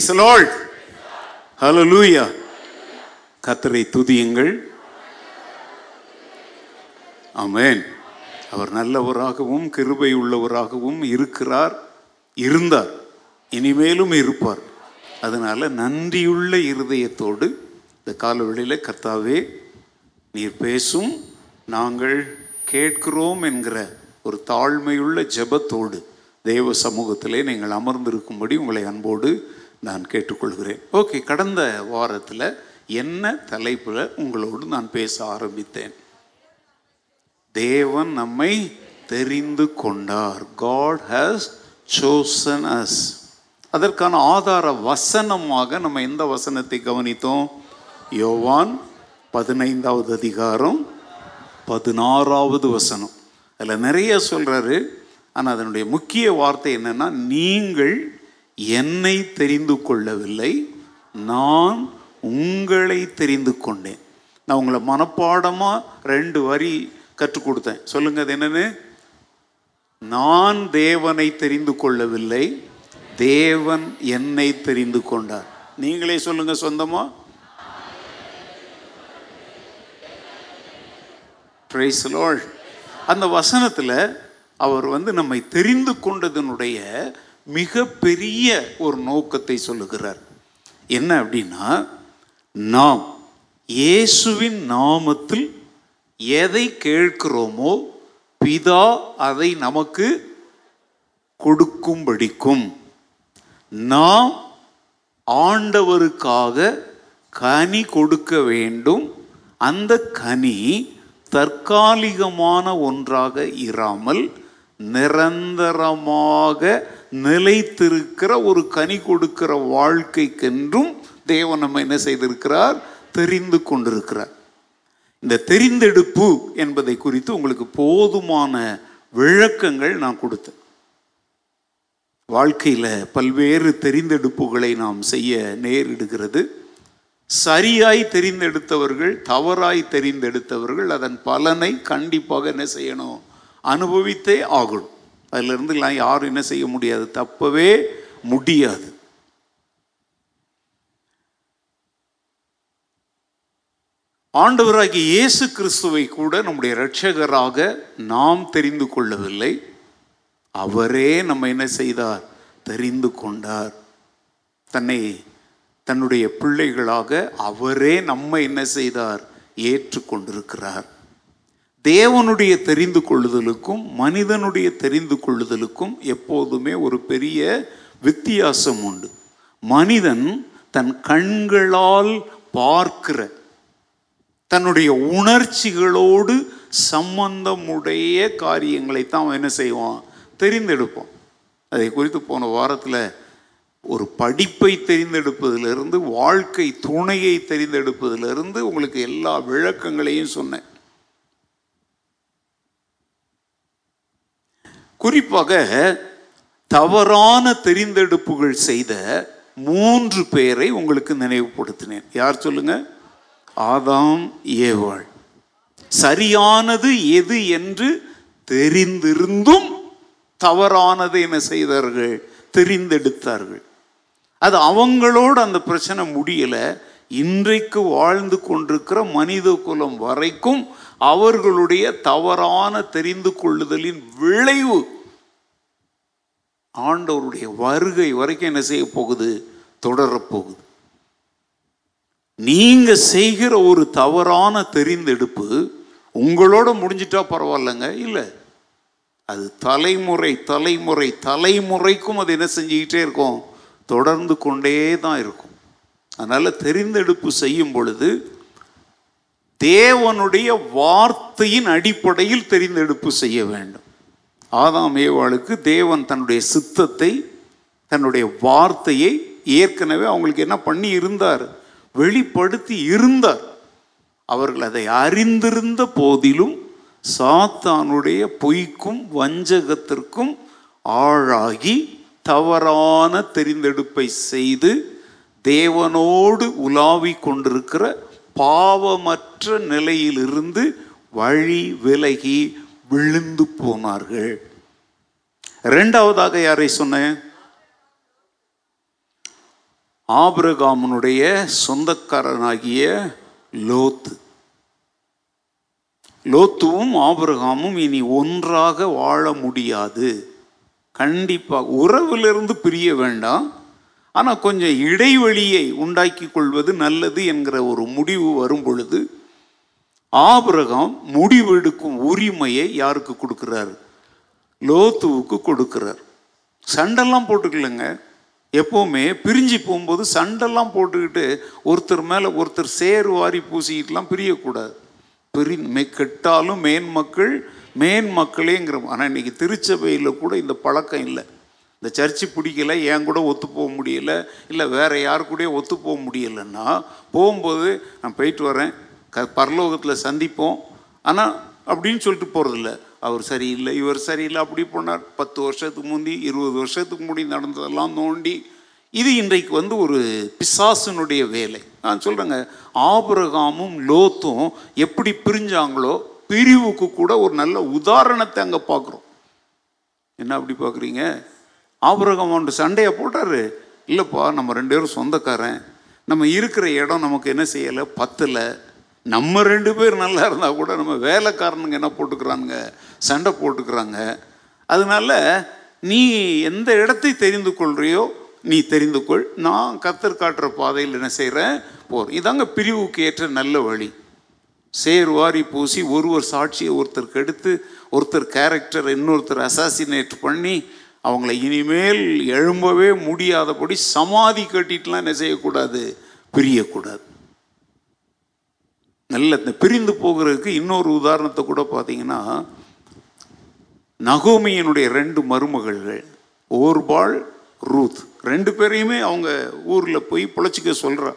Praise the Lord. கத்தரை துதியுங்கள். ஆமேன் அவர் நல்லவராகவும் கிருபை உள்ளவராகவும் இருக்கிறார் இருந்தார். இனிமேலும் இருப்பார். அதனால நன்றியுள்ள இருதயத்தோடு இந்த காலவெளியில் கர்த்தாவே நீர் பேசும் நாங்கள் கேட்கிறோம் என்கிற ஒரு தாழ்மையுள்ள ஜெபத்தோடு தெய்வ சமூகத்திலே நீங்கள் அமர்ந்திருக்கும்படி உங்களை அன்போடு நான் கேட்டுக்கொள்கிறேன். ஓகே கடந்த வாரத்தில் என்ன தலைப்பில் உங்களோடு நான் பேச ஆரம்பித்தேன்? தேவன் நம்மை தெரிந்து கொண்டார். காட் ஹாஸ் சோசன் அஸ் அதற்கான ஆதார வசனமாக நம்ம எந்த வசனத்தை கவனித்தோம்? யோவான் பதினைந்தாவது அதிகாரம் பதினாறாவது வசனம். அதில் நிறைய சொல்கிறாரு ஆனால் அதனுடைய முக்கிய வார்த்தை என்னென்னா நீங்கள் என்னை தெரிந்து கொள்ளவில்லை நான் உங்களை தெரிந்து கொண்டேன். நான் உங்களை மனப்பாடமாக ரெண்டு வரி கற்றுக் கொடுத்தேன். சொல்லுங்க அது என்னன்னு? நான் தேவனை தெரிந்து கொள்ளவில்லை தேவன் என்னை தெரிந்து கொண்டார். நீங்களே சொல்லுங்க சொந்தமா? அந்த வசனத்தில் அவர் வந்து நம்மை தெரிந்து கொண்டதனுடைய மிகப்பெரிய ஒரு நோக்கத்தை சொல்லுகிறார். என்ன அப்படின்னா நாம் இயேசுவின் நாமத்தில் எதை கேட்கிறோமோ பிதா அதை நமக்கு கொடுக்கும்படிக்கும். நாம் ஆண்டவருக்காக கனி கொடுக்க வேண்டும். அந்த கனி தற்காலிகமான ஒன்றாக இராமல் நிரந்தரமாக நிலைத்திருக்கிற ஒரு கனி கொடுக்கிற வாழ்க்கைக்கென்றும் தேவன் நம்ம என்ன செய்திருக்கிறார்? தெரிந்து கொண்டிருக்கிறார். இந்த தெரிந்தெடுப்பு என்பதை குறித்து உங்களுக்கு போதுமான விளக்கங்கள் நான் கொடுத்தேன். வாழ்க்கையில் பல்வேறு தெரிந்தெடுப்புகளை நாம் செய்ய நேரிடுகிறது. சரியாய் தெரிந்தெடுத்தவர்கள் தவறாய் தெரிந்தெடுத்தவர்கள் அதன் பலனை கண்டிப்பாக என்ன செய்யணும்? அனுபவித்தே ஆகணும். அதிலிருந்துலாம் யாரும் என்ன செய்ய முடியாது. தப்பவே முடியாது. ஆண்டவராகிய இயேசு கிறிஸ்துவை கூட நம்முடைய இரட்சகராக நாம் தெரிந்து கொள்ளவில்லை. அவரே நம்ம என்ன செய்தார்? தெரிந்து கொண்டார். தன்னை தன்னுடைய பிள்ளைகளாக அவரே நம்ம என்ன செய்தார்? ஏற்றுக்கொண்டிருக்கிறார். தேவனுடைய தெரிந்து கொள்ளுதலுக்கும் மனிதனுடைய தெரிந்து கொள்ளுதலுக்கும் எப்போதுமே ஒரு பெரிய வித்தியாசம் உண்டு. மனிதன் தன் கண்களால் பார்க்கிற தன்னுடைய உணர்ச்சிகளோடு சம்பந்தமுடைய காரியங்களை தான் அவன் என்ன செய்வான்? தெரிந்தெடுப்பான். அதை குறித்து போன வாரத்தில் ஒரு படிப்பை தெரிந்தெடுப்பதிலிருந்து வாழ்க்கை துணையை தெரிந்தெடுப்பதிலிருந்து உங்களுக்கு எல்லா விளக்கங்களையும் சொன்னேன். குறிப்பாக தவறான தெரிந்தெடுப்புகள் செய்த மூன்று பேரை உங்களுக்கு நினைவுபடுத்தினேன். யார் சொல்லுங்க? ஆதாம் ஏவாள். சரியானது எது என்று தெரிந்திருந்தும் தவறானது என்ன செய்தார்கள்? தெரிந்தெடுத்தார்கள். அது அவங்களோட அந்த பிரச்சனை முடியல. இன்றைக்கு வாழ்ந்து கொண்டிருக்கிற மனித குலம் வரைக்கும் அவர்களுடைய தவறான தெரிந்து கொள்ளுதலின் விளைவு ஆண்டவருடைய வருகை வரைக்கும் என்ன செய்ய போகுது? தொடரப்போகுது நீங்க செய்கிற ஒரு தவறான தெரிந்தெடுப்பு உங்களோட முடிஞ்சிட்டா பரவாயில்லைங்க. இல்லை. அது தலைமுறை தலைமுறை தலைமுறைக்கும் அது என்ன செஞ்சுக்கிட்டே இருக்கும். தொடர்ந்து கொண்டே தான் இருக்கும். அதனால் தெரிந்தெடுப்பு செய்யும் பொழுது தேவனுடைய வார்த்தையின் அடிப்படையில் தெரிந்தெடுப்பு செய்ய வேண்டும். ஆதாம் ஏவாளுக்கு தேவன் தன்னுடைய சித்தத்தை தன்னுடைய வார்த்தையை ஏற்கனவே அவங்களுக்கு என்ன பண்ணி இருந்தார்? வெளிப்படுத்தி இருந்தார். அவர்கள் அதை அறிந்திருந்த போதிலும் சாத்தானுடைய பொய்க்கும் வஞ்சகத்திற்கும் ஆளாகி தவறான தெரிந்தெடுப்பை செய்து தேவனோடு உலாவி கொண்டிருக்கிற பாவமற்ற நிலையிலிருந்து வழி விலகி விழுந்து போனார்கள். இரண்டாவதாக யாரை சொன்னேன்? ஆபிரகாமனுடைய சொந்தக்காரனாகிய லோத்து. லோத்துவும் ஆபிரகாமும் இனி ஒன்றாக வாழ முடியாது. கண்டிப்பாக உறவிலிருந்து பிரிய வேண்டாம். ஆனால் கொஞ்சம் இடைவெளியை உண்டாக்கி கொள்வது நல்லது என்கிற ஒரு முடிவு வரும் பொழுது ஆபிரகம் முடிவெடுக்கும் உரிமையை யாருக்கு கொடுக்கிறார்? லோத்துவுக்கு கொடுக்கிறார். சண்டெல்லாம் போட்டுக்கலங்க. எப்போவுமே பிரிஞ்சு போகும்போது சண்டெல்லாம் போட்டுக்கிட்டு ஒருத்தர் மேலே ஒருத்தர் சேர் வாரி பூசிக்கிட்டுலாம் பிரியக்கூடாது. பிரி மெ கெட்டாலும் மேன் மக்கள் மேன் மக்களேங்கிற ஆனால் இன்னைக்கு திருச்சபையில் கூட இந்த பழக்கம் இல்லை. இந்த சர்ச்சு பிடிக்கல என் கூட ஒத்து போக முடியல இல்லை வேறு யாரு கூடயும் ஒத்து போக முடியலன்னா போகும்போது நான் போயிட்டு வரேன் க பரலோகத்தில் சந்திப்போம். ஆனால் அப்படின்னு சொல்லிட்டு போகிறதில்ல அவர் சரியில்லை இவர் சரியில்லை அப்படி போனார். பத்து வருஷத்துக்கு முந்தி இருபது வருஷத்துக்கு முடி நடந்ததெல்லாம் நோண்டி இது இன்றைக்கு வந்து ஒரு பிசாசனுடைய வேலை. நான் சொல்கிறேங்க ஆபிரகாமும் லோத்தும் எப்படி பிரிஞ்சாங்களோ பிரிவுக்கு கூட ஒரு நல்ல உதாரணத்தை அங்கே பார்க்குறோம் என்ன அப்படி பார்க்குறீங்க ஆபரகம் அவன்ட்டு சண்டையை போட்டாரு. இல்லைப்பா நம்ம ரெண்டு பேரும் சொந்தக்காரன். நம்ம இருக்கிற இடம் நமக்கு என்ன செய்யலை? பத்தலை. நம்ம ரெண்டு பேர் நல்லா இருந்தால் கூட நம்ம வேலைக்காரனுங்க என்ன போட்டுக்கிறானுங்க? சண்டை போட்டுக்கிறாங்க. அதனால நீ எந்த இடத்தை தெரிந்து கொள்றியோ நீ தெரிந்து கொள். நான் கத்தர் காட்டுற பாதையில் என்ன செய்கிறேன் போகிறேன் இதாங்க பிரிவுக்கு ஏற்ற நல்ல வழி. சேர் வாரி பூசி ஒருவர் சாட்சியை ஒருத்தருக்கு எடுத்து ஒருத்தர் கேரக்டர் இன்னொருத்தர் அசாசினேட் பண்ணி அவங்கள இனிமேல் எழும்பவே முடியாதபடி சமாதி கட்டிட்டுலாம் என்ன செய்யக்கூடாது? பிரியக்கூடாது. நல்ல இந்த பிரிந்து போகிறதுக்கு இன்னொரு உதாரணத்தை கூட பார்த்தீங்கன்னா நகோமியனுடைய ரெண்டு மருமகள்கள் ஓர்பாள் ரூத். ரெண்டு பேரையுமே அவங்க ஊரில் போய் பிழைச்சிக்க சொல்கிறா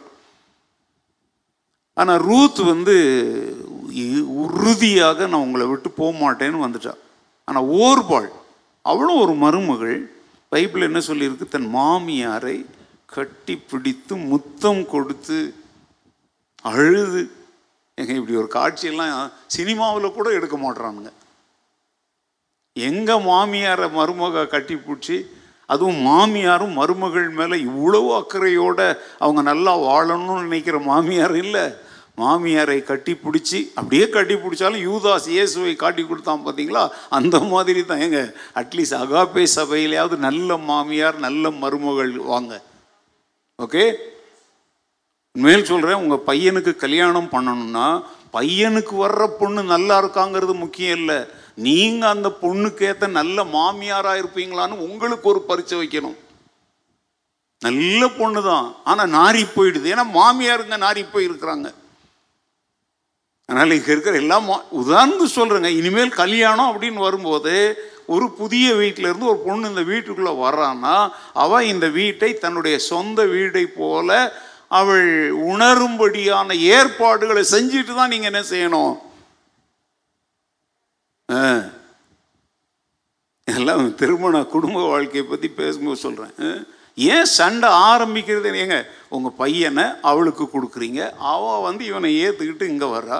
ஆனால் ரூத் வந்து இ- உறுதியாக நான் உங்களை விட்டு போக மாட்டேன்னு வந்துட்டா ஆனால் ஓர்பாள் அவளும் ஒரு மருமகள். பைபிள் என்ன சொல்லியிருக்கு? தன் மாமியாரை கட்டி பிடித்து முத்தம் கொடுத்து அழுது. எங்க இப்படி ஒரு காட்சியெல்லாம் சினிமாவில் கூட எடுக்க மாட்றானுங்க. எங்கள் மாமியாரை மருமக கட்டி பிடிச்சி அதுவும் மாமியாரும் மருமகள் மேலே இவ்வளவு அக்கறையோடு அவங்க நல்லா வாழணும்னு நினைக்கிற மாமியார் இல்லை. மாமியாரை கட்டி பிடிச்சி அப்படியே கட்டி பிடிச்சாலும் யூதாஸ் இயேசுவை காட்டி கொடுத்தான் பார்த்தீங்களா? அந்த மாதிரி தான். எங்க அட்லீஸ்ட் அகாப்பே சபையிலையாவது நல்ல மாமியார் நல்ல மருமகள் வாங்க. ஓகே மேல் சொல்கிறேன் உங்கள் பையனுக்கு கல்யாணம் பண்ணணும்னா பையனுக்கு வர்ற பொண்ணு நல்லா இருக்காங்கிறது முக்கியம் இல்லை. நீங்கள் அந்த பொண்ணுக்கேற்ற நல்ல மாமியாராக இருப்பீங்களான்னு உங்களுக்கு ஒரு பரிச்சை வைக்கணும். நல்ல பொண்ணு தான் ஆனால் நாரி போயிடுது. ஏன்னா மாமியாருங்க நாரி போயிருக்கிறாங்க. அதனால் இங்கே இருக்கிற எல்லாம் மா- சொல்கிறேங்க இனிமேல் கல்யாணம் அப்படின்னு வரும்போது ஒரு புதிய வீட்டிலேருந்து ஒரு பொண்ணு இந்த வீட்டுக்குள்ளே வர்றான்னா அவள் இந்த வீட்டை தன்னுடைய சொந்த வீடை போல அவள் உணரும்படியான ஏற்பாடுகளை செஞ்சுட்டு தான் நீங்கள் என்ன செய்யணும்? ஆ. எல்லாம் திருமண குடும்ப வாழ்க்கையை பற்றி பேசும்போது சொல்கிறேன் ஏன் சண்டை ஆரம்பிக்கிறது ஏங்க உங்கள் பையனை அவளுக்கு கொடுக்குறீங்க. அவள் வந்து இவனை ஏற்றுக்கிட்டு இங்கே வர்றா.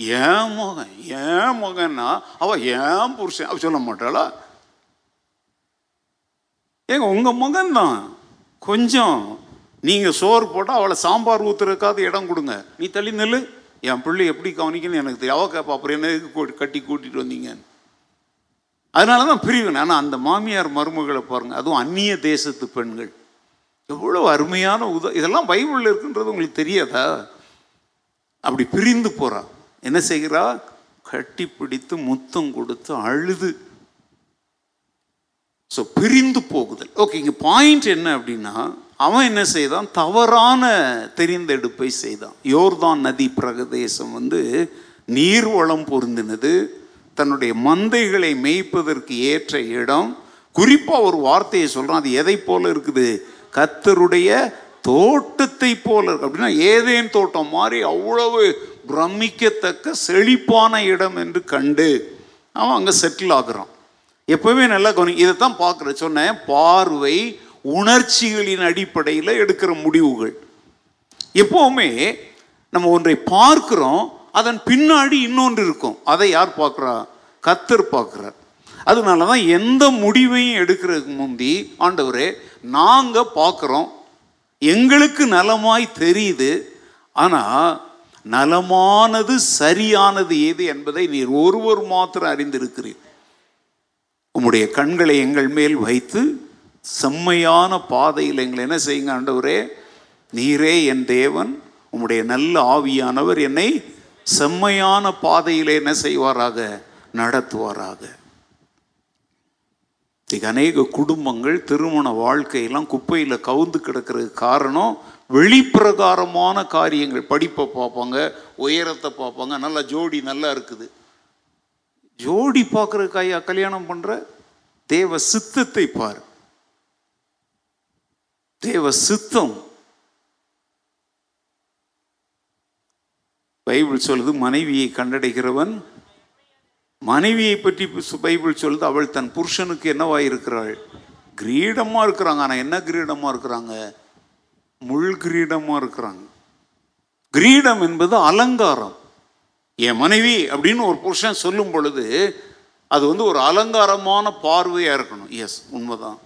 ஏன் மகன் ஏன் மகன்னா அவள் ஏன் புருஷன். அவ சொல்ல மாட்டாளா? ஏங்க உங்கள் மகன் தான் கொஞ்சம் நீங்கள் சோறு போட்டால் அவளை சாம்பார் ஊற்றுறதுக்காவது இடம் கொடுங்க. நீ தள்ளி நெல்லு. என் பிள்ளை எப்படி கவனிக்கணும்னு எனக்கு தெரியும். அவ கேட்பா அப்புறம் என்ன கூட்டி- கட்டி கூட்டிகிட்டு வந்தீங்க அதனால தான் பிரிவினை ஆனால் அந்த மாமியார் மருமகளை பாருங்க. அதுவும் அந்நிய தேசத்து பெண்கள். எவ்வளோ அருமையான உத இதெல்லாம் பைபிளில் இருக்குன்றது உங்களுக்கு தெரியாதா? அப்படி பிரிந்து போறா. என்ன செய்கிறா? கட்டி பிடித்து முத்தம் கொடுத்து அழுது. ஸோ பிரிந்து போகுதல். ஓகே இங்கே பாயிண்ட் என்ன அப்படின்னா அவன் என்ன செய்தான்? தவறான தெரிந்தெடுப்பை செய்தான். யோர்தான் நதி பிரதேசம் வந்து நீர்வளம் பொருந்தினது. தன்னுடைய மந்தைகளை மேய்ப்பதற்கு ஏற்ற இடம். குறிப்பாக ஒரு வார்த்தையை சொல்கிறான் அது எதை போல இருக்குது? கத்தருடைய தோட்டத்தை போல இருக்கு. அப்படின்னா ஏதேன் தோட்டம் மாதிரி அவ்வளவு பிரமிக்கத்தக்க செழிப்பான இடம் என்று கண்டு அவன் அங்கே செட்டில் ஆகுறான். எப்பவுமே நல்லா கவனி இதை தான் பார்க்குற சொன்னேன் பார்வை உணர்ச்சிகளின் அடிப்படையில் எடுக்கிற முடிவுகள். எப்போவுமே நம்ம ஒன்றை பார்க்குறோம் அதன் பின்னாடி இன்னொன்று இருக்கும். அதை யார் பார்க்குறா? கத்தர் பார்க்குறார். அதனால தான் எந்த முடிவையும் எடுக்கிறதுக்கு முந்தி ஆண்டவரே நாங்கள் பார்க்குறோம். எங்களுக்கு நலமாய் தெரியுது. ஆனால் நலமானது சரியானது எது என்பதை நீர் ஒருவர் மாத்திரம் அறிந்திருக்கிறீர். உம்முடைய கண்களை எங்கள் மேல் வைத்து செம்மையான பாதையில் எங்களை என்ன செய்யுங்க ஆண்டவரே? நீரே என் தேவன் உம்முடைய நல்ல ஆவியானவர் என்னை செம்மையான பாதையில் என்ன செய்வாராக? நடத்துவாராக. இன்னைக்கு அநேக குடும்பங்கள் திருமண வாழ்க்கையெல்லாம் குப்பையில் கவுந்து கிடக்கிறதுக்கு காரணம் வெளிப்பிரகாரமான காரியங்கள். படிப்பை பார்ப்பாங்க உயரத்தை பார்ப்பாங்க நல்லா ஜோடி நல்லா இருக்குது. ஜோடி பார்க்கறதுக்காயா கல்யாணம் பண்ணுற தேவ சித்தத்தை பார். தேவ சித்தம். பைபிள் சொல்லுது மனைவியை கண்டடைகிறவன் மனைவியை பற்றி பைபிள் சொல்லுது அவள் தன் புருஷனுக்கு என்னவா இருக்கிறாள் கிரீடமாக இருக்கிறாங்க. ஆனால் என்ன கிரீடமாக இருக்கிறாங்க? முள் கிரீடமாக இருக்கிறாங்க. கிரீடம் என்பது அலங்காரம். என் மனைவி அப்படின்னு ஒரு புருஷன் சொல்லும் பொழுது அது வந்து ஒரு அலங்காரமான பார்வையாக இருக்கணும். எஸ் உண்மைதான்.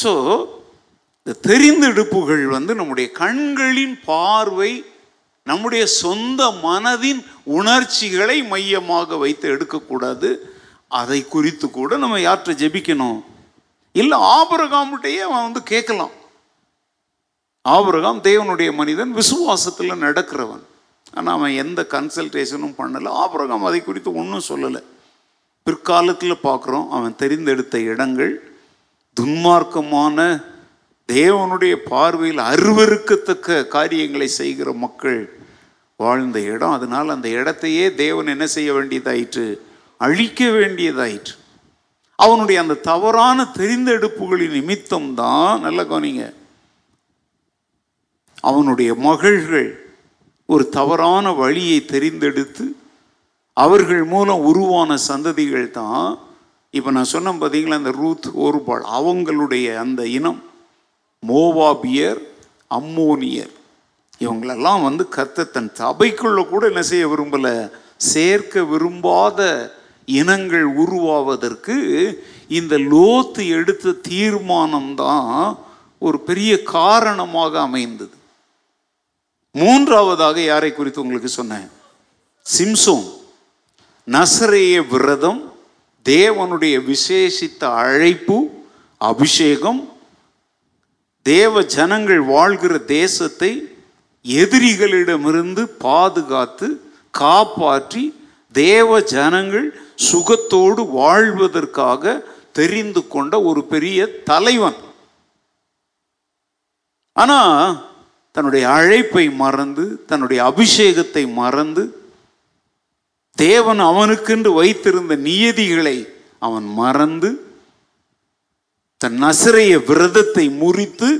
ஸோ இந்த தெரிந்தெடுப்புகள் வந்து நம்முடைய கண்களின் பார்வை நம்முடைய சொந்த மனதின் உணர்ச்சிகளை மையமாக வைத்து எடுக்கக்கூடாது. அதை குறித்து கூட நம்ம யார்கிட்ட ஜெபிக்கணும்? இல்லை ஆபரகாம்கிட்டயே அவன் வந்து கேட்கலாம். ஆபிரகாம் தேவனுடைய மனிதன் விசுவாசத்தில் நடக்கிறவன். ஆனால் அவன் எந்த கன்சல்டேஷனும் பண்ணலை. ஆபிரகாம் அதை குறித்து ஒன்றும் சொல்லலை. பிற்காலத்தில் பார்க்குறோம் அவன் தெரிந்தெடுத்த இடங்கள் துன்மார்க்கமான தேவனுடைய பார்வையில் அருவருக்கத்தக்க காரியங்களை செய்கிற மக்கள் வாழ்ந்த இடம். அதனால் அந்த இடத்தையே தேவன் என்ன செய்ய வேண்டியதாயிற்று? அழிக்க வேண்டியதாயிற்று. அவனுடைய அந்த தவறான தெரிந்தெடுப்புகளின் நிமித்தம் தான் நல்ல கவனிங்க அவனுடைய மகள்கள் ஒரு தவறான வழியை தெரிந்தெடுத்து அவர்கள் மூலம் உருவான சந்ததிகள் தான். இப்போ நான் சொன்ன பார்த்தீங்களா அந்த ரூத் ஒருபால் அவங்களுடைய அந்த இனம் மோவாபியர் அம்மோனியர். இவங்களெல்லாம் வந்து கத்த தன் சபைக்குள்ளே கூட என்ன செய்ய விரும்பல சேர்க்க விரும்பாத இனங்கள் உருவாவதற்கு இந்த லோத்து எடுத்த தீர்மானம் தான் ஒரு பெரிய காரணமாக அமைந்தது. மூன்றாவதாக யாரை குறித்து உங்களுக்கு சொன்னேன்? சிம்சோன். நசரைய விரதம் தேவனுடைய விசேஷித்த அழைப்பு அபிஷேகம் தேவ ஜனங்கள் வாழ்கிற தேசத்தை எதிரிகளிடமிருந்து பாதுகாத்து காப்பாற்றி தேவ ஜனங்கள் சுகத்தோடு வாழ்வதற்காக தெரிந்து கொண்ட ஒரு பெரிய தலைவன். ஆனால் தன்னுடைய அழைப்பை மறந்து தன்னுடைய அபிஷேகத்தை மறந்து தேவன் அவனுக்கென்று வைத்திருந்த நியதிகளை அவன் மறந்து தன் நசரைய விரதத்தை முறித்து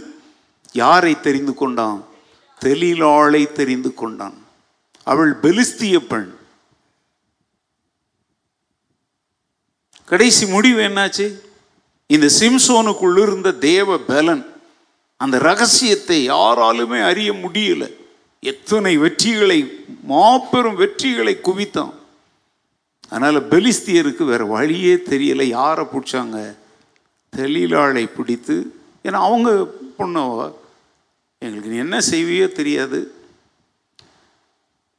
யாரை தெரிந்து கொண்டான்? தெளிலாளை தெரிந்து கொண்டான். அவள் பெலிஸ்திய பெண். கடைசி முடிவு என்னாச்சு? இந்த சிம்சோனுக்குள்ளிருந்த தேவ பலன் அந்த ரகசியத்தை யாராலுமே அறிய முடியல. எத்தனை வெற்றிகளை மாபெரும் வெற்றிகளை குவித்தான். அதனால் பெலிஸ்தியருக்கு வேறு வழியே தெரியலை யாரை பிடிச்சாங்க. தெளிலாளை பிடித்து ஏன்னா அவங்க பொண்ணவ? எங்களுக்கு என்ன செய்வியோ தெரியாது.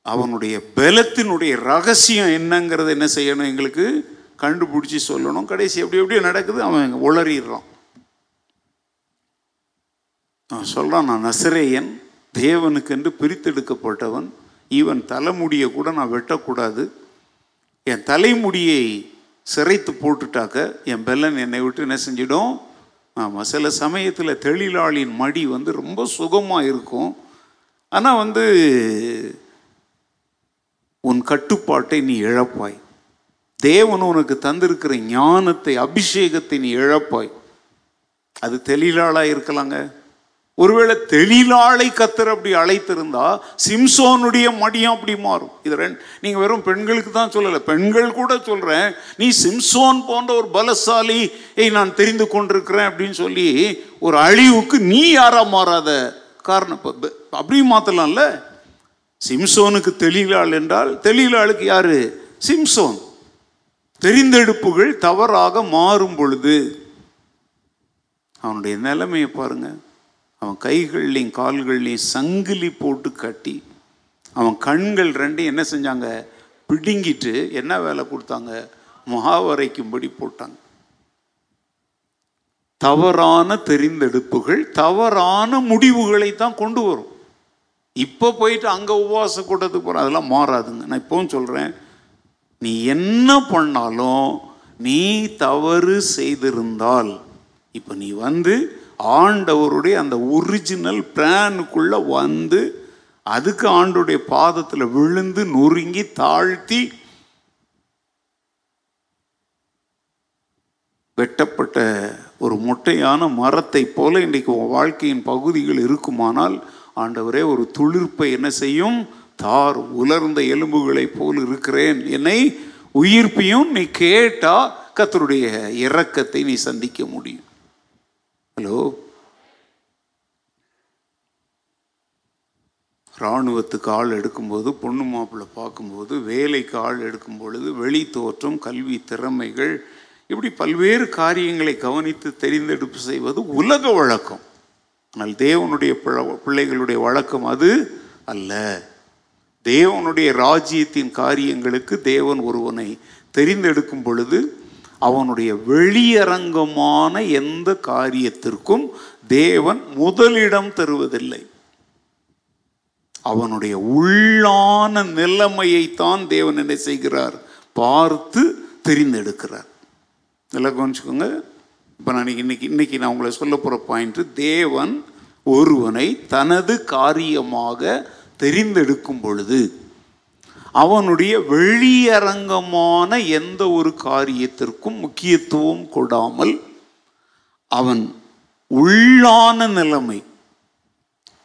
அவனுடைய பலத்தினுடைய ரகசியம் என்னங்கிறத என்ன செய்யணும் எங்களுக்கு? கண்டுபிடிச்சி சொல்லணும். கடைசி எப்படி எப்படியோ நடக்குது. அவன் உளறிடுறான். நான் சொல்கிறான் நான் நசரேயன் தேவனுக்கென்று பிரித்தெடுக்கப்பட்டவன். ஈவன் தலைமுடியை கூட நான் வெட்டக்கூடாது. என் தலைமுடியை சிறைத்து போட்டுட்டாக்க என் பெல்லன் என்னை விட்டு என்ன செஞ்சிடும்? ஆமாம் சில சமயத்தில் தெளிலாளின் மடி வந்து ரொம்ப சுகமாக இருக்கும். ஆனால் வந்து உன் கட்டுப்பாட்டை நீ இழப்பாய். தேவன் உனக்கு தந்திருக்கிற ஞானத்தை அபிஷேகத்தை நீ இழப்பாய். அது தெளிலாளாக இருக்கலாங்க. ஒருவேளை தெளிலாளை கத்தர் அப்படி அழைத்திருந்தா சிம்சோனுடைய மடியம் அப்படி மாறும். இது ரெண்டு நீங்க வெறும் பெண்களுக்கு தான் சொல்லலை பெண்கள் கூட சொல்றேன். நீ சிம்சோன் போன்ற ஒரு பலசாலி ஏய் நான் தெரிந்து கொண்டிருக்கிறேன் அப்படின்னு சொல்லி ஒரு அழிவுக்கு நீ யாரா மாறாத காரணம். இப்ப அப்படியும் மாத்தலாம்ல? சிம்சோனுக்கு தெளிலாள் என்றால் தெளிலாளுக்கு யாரு? சிம்சோன். தெரிந்தெடுப்புகள் தவறாக மாறும் பொழுது அவனுடைய நிலைமையை பாருங்கள் அவன் கைகள்லையும் கால்கள்லையும் சங்கிலி போட்டு கட்டி அவன் கண்கள் ரெண்டும் என்ன செஞ்சாங்க? பிடுங்கிட்டு என்ன வேலை கொடுத்தாங்க? முகாவரைக்கும்படி போட்டாங்க. தவறான தெரிந்தெடுப்புகள் தவறான முடிவுகளை தான் கொண்டு வரும். இப்போ போயிட்டு அங்கே உபவாச கூட்டத்துக்கு போகிற அதெல்லாம் மாறாதுங்க. நான் இப்போவும் சொல்கிறேன் நீ என்ன பண்ணாலும் நீ தவறு செய்திருந்தால் இப்போ நீ வந்து ஆண்டவருடைய அந்த ஒரிஜினல் பிளானுக்குள்ளே வந்து அதுக்கு ஆண்டுடைய பாதத்தில் விழுந்து நொறுங்கி தாழ்த்தி வெட்டப்பட்ட ஒரு மொட்டையான மரத்தை போல இன்றைக்கு உன் வாழ்க்கையின் பகுதிகள் இருக்குமானால் ஆண்டவரே ஒரு துளிர்ப்பை என்ன செய்யும்? தார் உலர்ந்த எலும்புகளைப் போல் இருக்கிறேன். என்னை உயிர்ப்பியும் நீ கேட்டா கத்தருடைய இறக்கத்தை நீ சந்திக்க முடியும். ஹலோ? இராணுவத்துக்கு ஆள் எடுக்கும்போது பொண்ணு மாப்பிள்ளை பார்க்கும்போது வேலைக்கு ஆள் எடுக்கும் பொழுது வெளி தோற்றம் கல்வி திறமைகள் இப்படி பல்வேறு காரியங்களை கவனித்து தெரிந்தெடுப்பு செய்வது உலக வழக்கம். ஆனால் தேவனுடைய பிழ- பிள்ளைகளுடைய வழக்கம் அது அல்ல. தேவனுடைய ராஜ்யத்தின் காரியங்களுக்கு தேவன் ஒருவனை தெரிந்தெடுக்கும் பொழுது அவனுடைய வெளியரங்கமான எந்த காரியத்திற்கும் தேவன் முதலிடம் தருவதில்லை. அவனுடைய உள்ளான நிலைமையைத்தான் தேவன் என்ன செய்கிறார்? பார்த்து தெரிந்தெடுக்கிறார். நல்லா கவனிச்சுக்கோங்க. இப்போ நான் இன்னைக்கு இன்னைக்கு நான் உங்களை சொல்ல போகிற பாயிண்ட் தேவன் ஒருவனை தனது காரியமாக தெரிந்தெடுக்கும் பொழுது அவனுடைய வெளியரங்கமான எந்த ஒரு காரியத்திற்கும் முக்கியத்துவம் கொடாமல் அவன் உள்ளான நிலைமை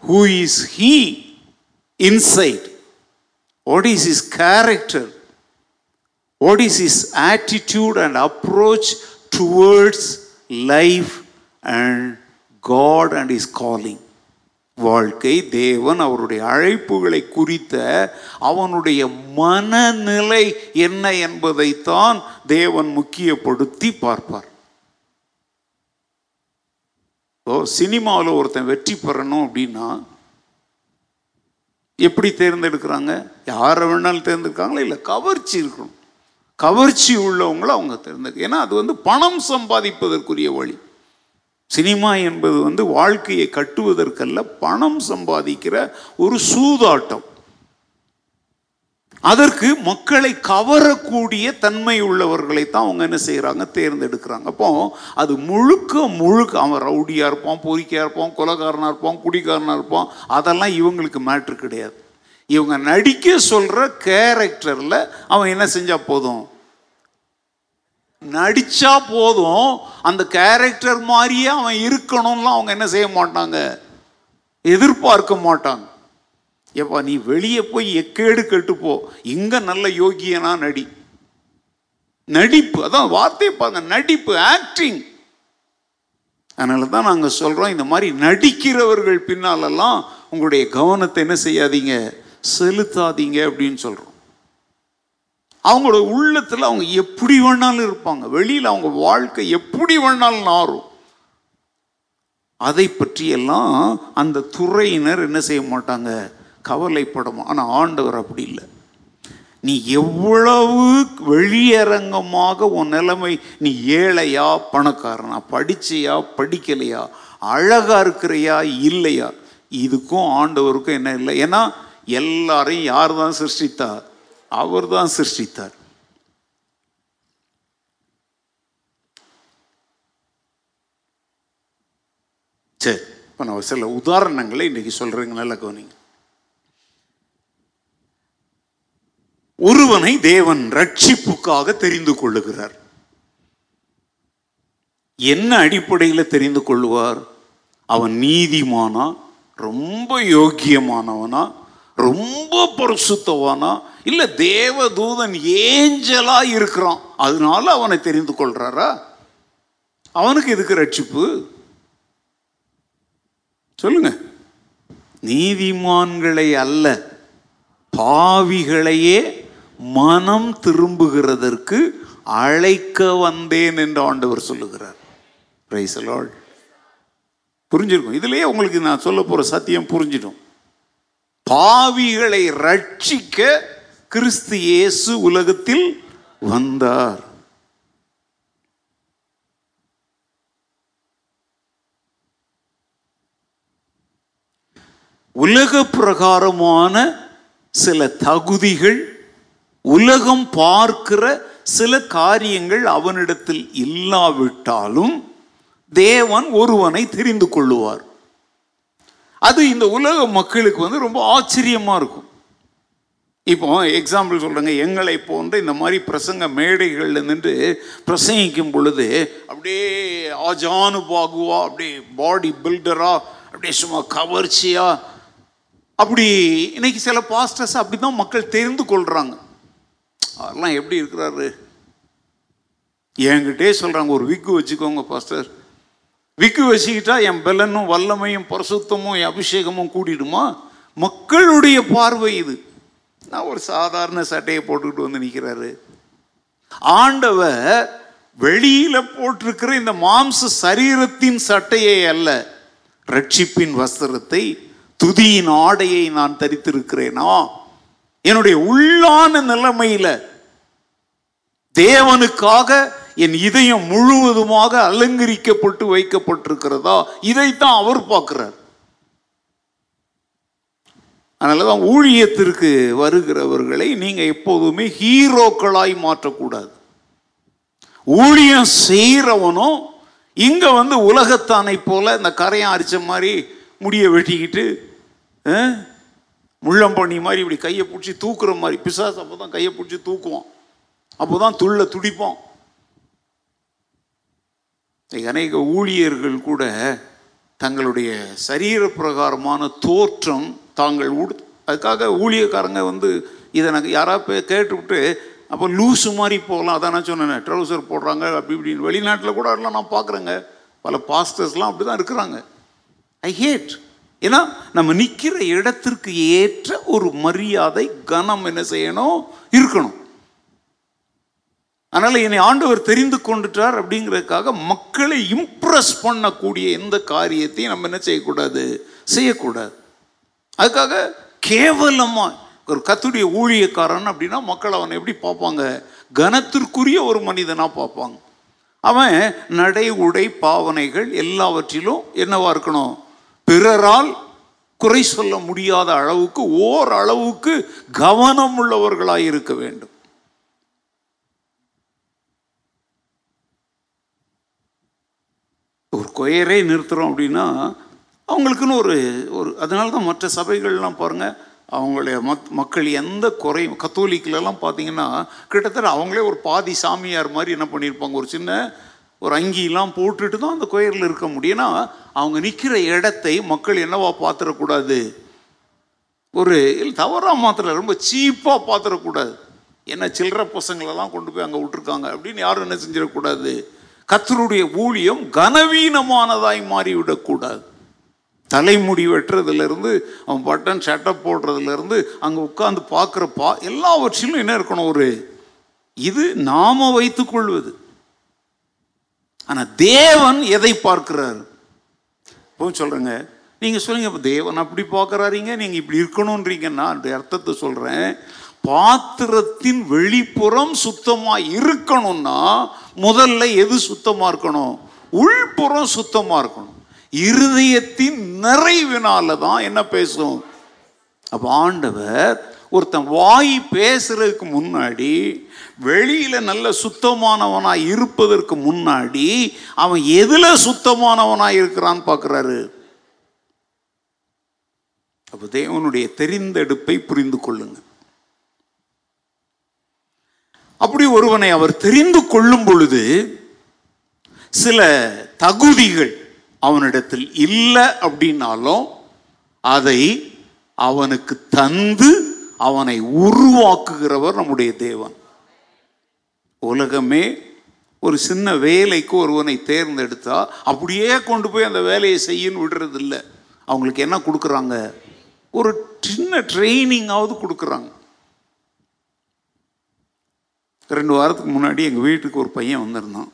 who is he inside what is is character what is is attitude and approach towards life and God and is calling வாழ்க்கை தேவன் அவருடைய அழைப்புகளை குறித்த அவனுடைய மனநிலை என்ன என்பதைத்தான் தேவன் முக்கியப்படுத்தி பார்ப்பார். ஓ சினிமாவில் ஒருத்தன் வெற்றி பெறணும் அப்படின்னா எப்படி தேர்ந்தெடுக்கிறாங்க? யாரை வேணாலும் தேர்ந்தெடுக்காங்களா இல்லை கவர்ச்சி இருக்கணும். கவர்ச்சி உள்ளவங்கள அவங்க தேர்ந்தெடுக்க ஏன்னா அது வந்து பணம் சம்பாதிப்பதற்குரிய வழி. சினிமா என்பது வந்து வாழ்க்கையை கட்டுவதற்கல்ல பணம் சம்பாதிக்கிற ஒரு சூதாட்டம். அதற்கு மக்களை கவரக்கூடிய தன்மை உள்ளவர்களை தான் அவங்க என்ன செய்கிறாங்க தேர்ந்தெடுக்கிறாங்க. அப்போ அது முழுக்க முழுக்க அவன் ரவுடியாக இருப்பான் பொறிக்கையாக இருப்பான் கொலகாரனாக இருப்பான் குடிகாரனாக இருப்பான். அதெல்லாம் இவங்களுக்கு மேட்ரு கிடையாது. இவங்க நடிக்க சொல்கிற கேரக்டரில் அவன் என்ன செஞ்சால் போதும்? நடிச்சா போதும் அந்த கேரக்டர் மாதிரியே அவன் இருக்கணும்லாம் அவங்க என்ன செய்ய மாட்டாங்க? எதிர்பார்க்க மாட்டாங்க. ஏப்பா நீ வெளியே போய் எக்கேடு கெட்டுப்போ இங்க நல்ல யோகியனா நடி. நடிப்பு அதான் வார்த்தையை பாருங்க நடிப்பு ஆக்டிங் அதனால தான் நாங்கள் சொல்கிறோம் இந்த மாதிரி நடிக்கிறவர்கள் பின்னாலெல்லாம் உங்களுடைய கவனத்தை என்ன செய்யாதீங்க செலுத்தாதீங்க அப்படின்னு சொல்கிறோம் அவங்களோட உள்ளத்தில் அவங்க எப்படி வேணாலும் இருப்பாங்க. வெளியில் அவங்க வாழ்க்கை எப்படி வேணாலும் நாரும் அதை பற்றியெல்லாம் அந்த துறையினர் என்ன செய்ய மாட்டாங்க? கவலைப்படும் ஆனால் ஆண்டவர் அப்படி இல்லை. நீ எவ்வளவு வெளியரங்கமாக உன் நிலைமை நீ ஏழையா பணக்காரனா படிச்சியா படிக்கலையா அழகா இருக்கிறையா இல்லையா? இதுக்கும் ஆண்டவருக்கும் என்ன இல்லை? ஏன்னா எல்லாரையும் யார் தான் சிருஷ்டித்தார் அவர் தான் சிருஷ்டித்தார். சரி இப்போ நான் சில உதாரணங்களை இன்னைக்கு சொல்றேங்க நல்ல கவனிங்க. ஒருவனை தேவன் ரட்சிப்புக்காக தெரிந்து கொள்ளுகிறார். என்ன அடிப்படையில் தெரிந்து கொள்வார் அவன் நீதிமானா? ரொம்ப யோக்கியமானவனா? ரொம்ப பரிசுத்தவானா? இல்லை தேவதூதன் ஏஞ்சலா இருக்கிறான். அதனால அவனை தெரிந்து கொள்றாரா? அவனுக்கு எதுக்கு ரட்சிப்பு? சொல்லுங்க. நீதிமான்களை அல்ல பாவிகளையே மனம் திரும்புகிறதற்கு அழைக்க வந்தேன் என்று ஆண்டவர் சொல்லுகிறார். Praise புரிஞ்சிருக்கும். இதுலயே உங்களுக்கு நான் சொல்ல போற சத்தியம் புரிஞ்சிடும். பாவிகளை ரட்சிக்க கிறிஸ்து இயேசு உலகத்தில் வந்தார். உலக பிரகாரமான சில தகுதிகள் உலகம் பார்க்கிற சில காரியங்கள் அவனிடத்தில் இல்லாவிட்டாலும் தேவன் ஒருவனை தெரிந்து கொள்ளுவார். அது இந்த உலக மக்களுக்கு வந்து ரொம்ப ஆச்சரியமாக இருக்கும். இப்போ எக்ஸாம்பிள் சொல்கிறேங்க எங்களை போன்ற இந்த மாதிரி பிரசங்க மேடைகளில் நின்று பிரசங்கிக்கும் பொழுது அப்படியே ஆஜானு பாகுவா அப்படியே பாடி பில்டரா அப்படியே சும்மா கவர்ச்சியா அப்படி இன்னைக்கு சில பாஸ்டர்ஸ் அப்படி தான் மக்கள் தெரிந்து கொள்கிறாங்க அதெல்லாம் எப்படி இருக்கிறாரு? என்கிட்டே சொல்கிறாங்க ஒரு விக்கு வச்சுக்கோங்க பாஸ்டர் விக்கு வச்சுக்கிட்டா என் பலனும் வல்லமையும் பரிசுத்தமும் என் அபிஷேகமும் கூடிடுமா? மக்களுடைய பார்வை இது. நான் ஒரு சாதாரண சட்டையை போட்டுக்கிட்டு வந்து நிற்கிறாரு ஆண்டவர் வெளியில் போட்டிருக்கிற இந்த மாம்ச சரீரத்தின் சட்டையை அல்ல ரட்சிப்பின் வஸ்திரத்தை துதியின் ஆடையை நான் தரித்திருக்கிறேனா? என்னுடைய உள்ளான நிலைமையில் தேவனுக்காக என் இதயம் முழுவதுமாக அலங்கரிக்கப்பட்டு வைக்கப்பட்டிருக்கிறதா? இதைத்தான் அவர் பார்க்கிறார். அதனாலதான் ஊழியத்திற்கு வருகிறவர்களை நீங்க எப்போதுமே ஹீரோக்களாய் மாற்றக்கூடாது. ஊழியம் செய்கிறவனும் இங்க வந்து உலகத்தானை போல இந்த கரையை அரிச்ச மாதிரி முடியை வெட்டிக்கிட்டு முள்ளம்பண்ணி மாதிரி இப்படி கையை பிடிச்சி தூக்குற மாதிரி பிசாஸ் அப்போ தான் கையை பிடிச்சி தூக்குவான். அப்போ தான் துள்ள துடிப்பான். அநேக ஊழியர்கள் கூட தங்களுடைய சரீர பிரகாரமான தோற்றம் தாங்கள் உடு அதுக்காக ஊழியக்காரங்க வந்து இதை நாங்கள் யாராவது கேட்டுவிட்டு அப்போ லூஸு மாதிரி போகலாம் அதான் நான் சொன்னேன் ட்ரௌசர் போடுறாங்க அப்படி இப்படின்னு. வெளிநாட்டில் கூட அதெல்லாம் நான் பார்க்குறேங்க. பல பாஸ்டர்ஸ்லாம் அப்படி தான் இருக்கிறாங்க. ஐ ஹேட் ஏன்னா நம்ம நிற்கிற இடத்திற்கு ஏற்ற ஒரு மரியாதை கனம் என்ன செய்யணும்? இருக்கணும். அதனால் என்னை ஆண்டவர் தெரிந்து கொண்டுட்டார் அப்படிங்கிறதுக்காக மக்களை இம்ப்ரெஸ் பண்ணக்கூடிய எந்த காரியத்தையும் நம்ம என்ன செய்யக்கூடாது? செய்யக்கூடாது. அதுக்காக கேவலமா ஒரு கத்துடைய ஊழியக்காரன் அப்படின்னா மக்கள் அவனை எப்படி பார்ப்பாங்க? கனத்திற்குரிய ஒரு மனிதனாக பார்ப்பாங்க. அவன் நடை உடை பாவனைகள் எல்லாவற்றிலும் என்னவா இருக்கணும்? பிறரால் குறை சொல்ல முடியாத அளவுக்கு ஓர் அளவுக்கு கவனம் உள்ளவர்களாக இருக்க வேண்டும். ஒரு கொயரே நிறுத்துகிறோம் அப்படின்னா அவங்களுக்குன்னு ஒரு ஒரு அதனால தான் மற்ற சபைகள்லாம் பாருங்கள் அவங்களுடைய மக் மக்கள் எந்த குறையும் கத்தோலிக்கிலலாம் பார்த்தீங்கன்னா கிட்டத்தட்ட அவங்களே ஒரு பாதி சாமியார் மாதிரி என்ன பண்ணியிருப்பாங்க ஒரு சின்ன ஒரு அங்கிலாம் போட்டுட்டு தான் அந்த கொயரில் இருக்க முடியும்னா அவங்க நிற்கிற இடத்தை மக்கள் என்னவா பார்த்துடக்கூடாது ஒரு தவறாக மாத்திர ரொம்ப சீப்பாக பார்த்துடக்கூடாது என்ன சில்லற பசங்களெல்லாம் கொண்டு போய் அங்கே விட்டுருக்காங்க அப்படின்னு யாரும் என்ன செஞ்சிடக்கூடாது? கத்தருடைய ஊழியம் கனவீனமானதாய் மாறிவிடக்கூடாது. தலைமுடி வெட்டுறதுலேருந்து அவன் பட்டன் ஷட்டப் போடுறதுலேருந்து அங்கே உட்காந்து பார்க்குற பா எல்லாவற்றிலும் என்ன இருக்கணும் ஒரு இது நாம வைத்துக்கொள்வது ஆனால் தேவன் எதை பார்க்கிறார்? இப்போ சொல்கிறேங்க நீங்கள் சொல்லுங்க இப்போ தேவன் அப்படி பார்க்குறாருங்க நீங்கள் இப்படி இருக்கணுன்றீங்கன்னா அந்த அர்த்தத்தை சொல்கிறேன் பாத்திரத்தின் வெளிப்புறம் சுத்தமாக இருக்கணும்னா முதல்ல எது சுத்தமாக இருக்கணும்? உள்புறம் சுத்தமாக இருக்கணும். இருதயத்தின் நிறைவினால தான் என்ன பேசும்? அப்போ ஆண்டவர் ஒருத்தன் வாய் பேசுறதுக்கு முன்னாடி வெளியில நல்ல சுத்தமானவனாக இருப்பதற்கு முன்னாடி அவன் எதுல சுத்தமானவனாக இருக்கிறான்னு பார்க்குறாரு அப்போ தேவனுடைய தெரிந்தெடுப்பை புரிந்து கொள்ளுங்க. அப்படி ஒருவனை அவர் தெரிந்து கொள்ளும் பொழுது சில தகுதிகள் அவனிடத்தில் இல்லை அப்படின்னாலும் அதை அவனுக்கு தந்து அவனை உருவாக்குகிறவர் நம்முடைய தேவன். உலகமே ஒரு சின்ன வேலைக்கு ஒருவனை தேர்ந்தெடுத்தா அப்படியே கொண்டு போய் அந்த வேலையை செய்யன்னு விடுறதில்ல. அவங்களுக்கு என்ன கொடுக்குறாங்க? ஒரு சின்ன ட்ரைனிங்காவது கொடுக்குறாங்க. ரெண்டு வாரத்துக்கு முன்னாடி எங்கள் வீட்டுக்கு ஒரு பையன் வந்திருந்தான்.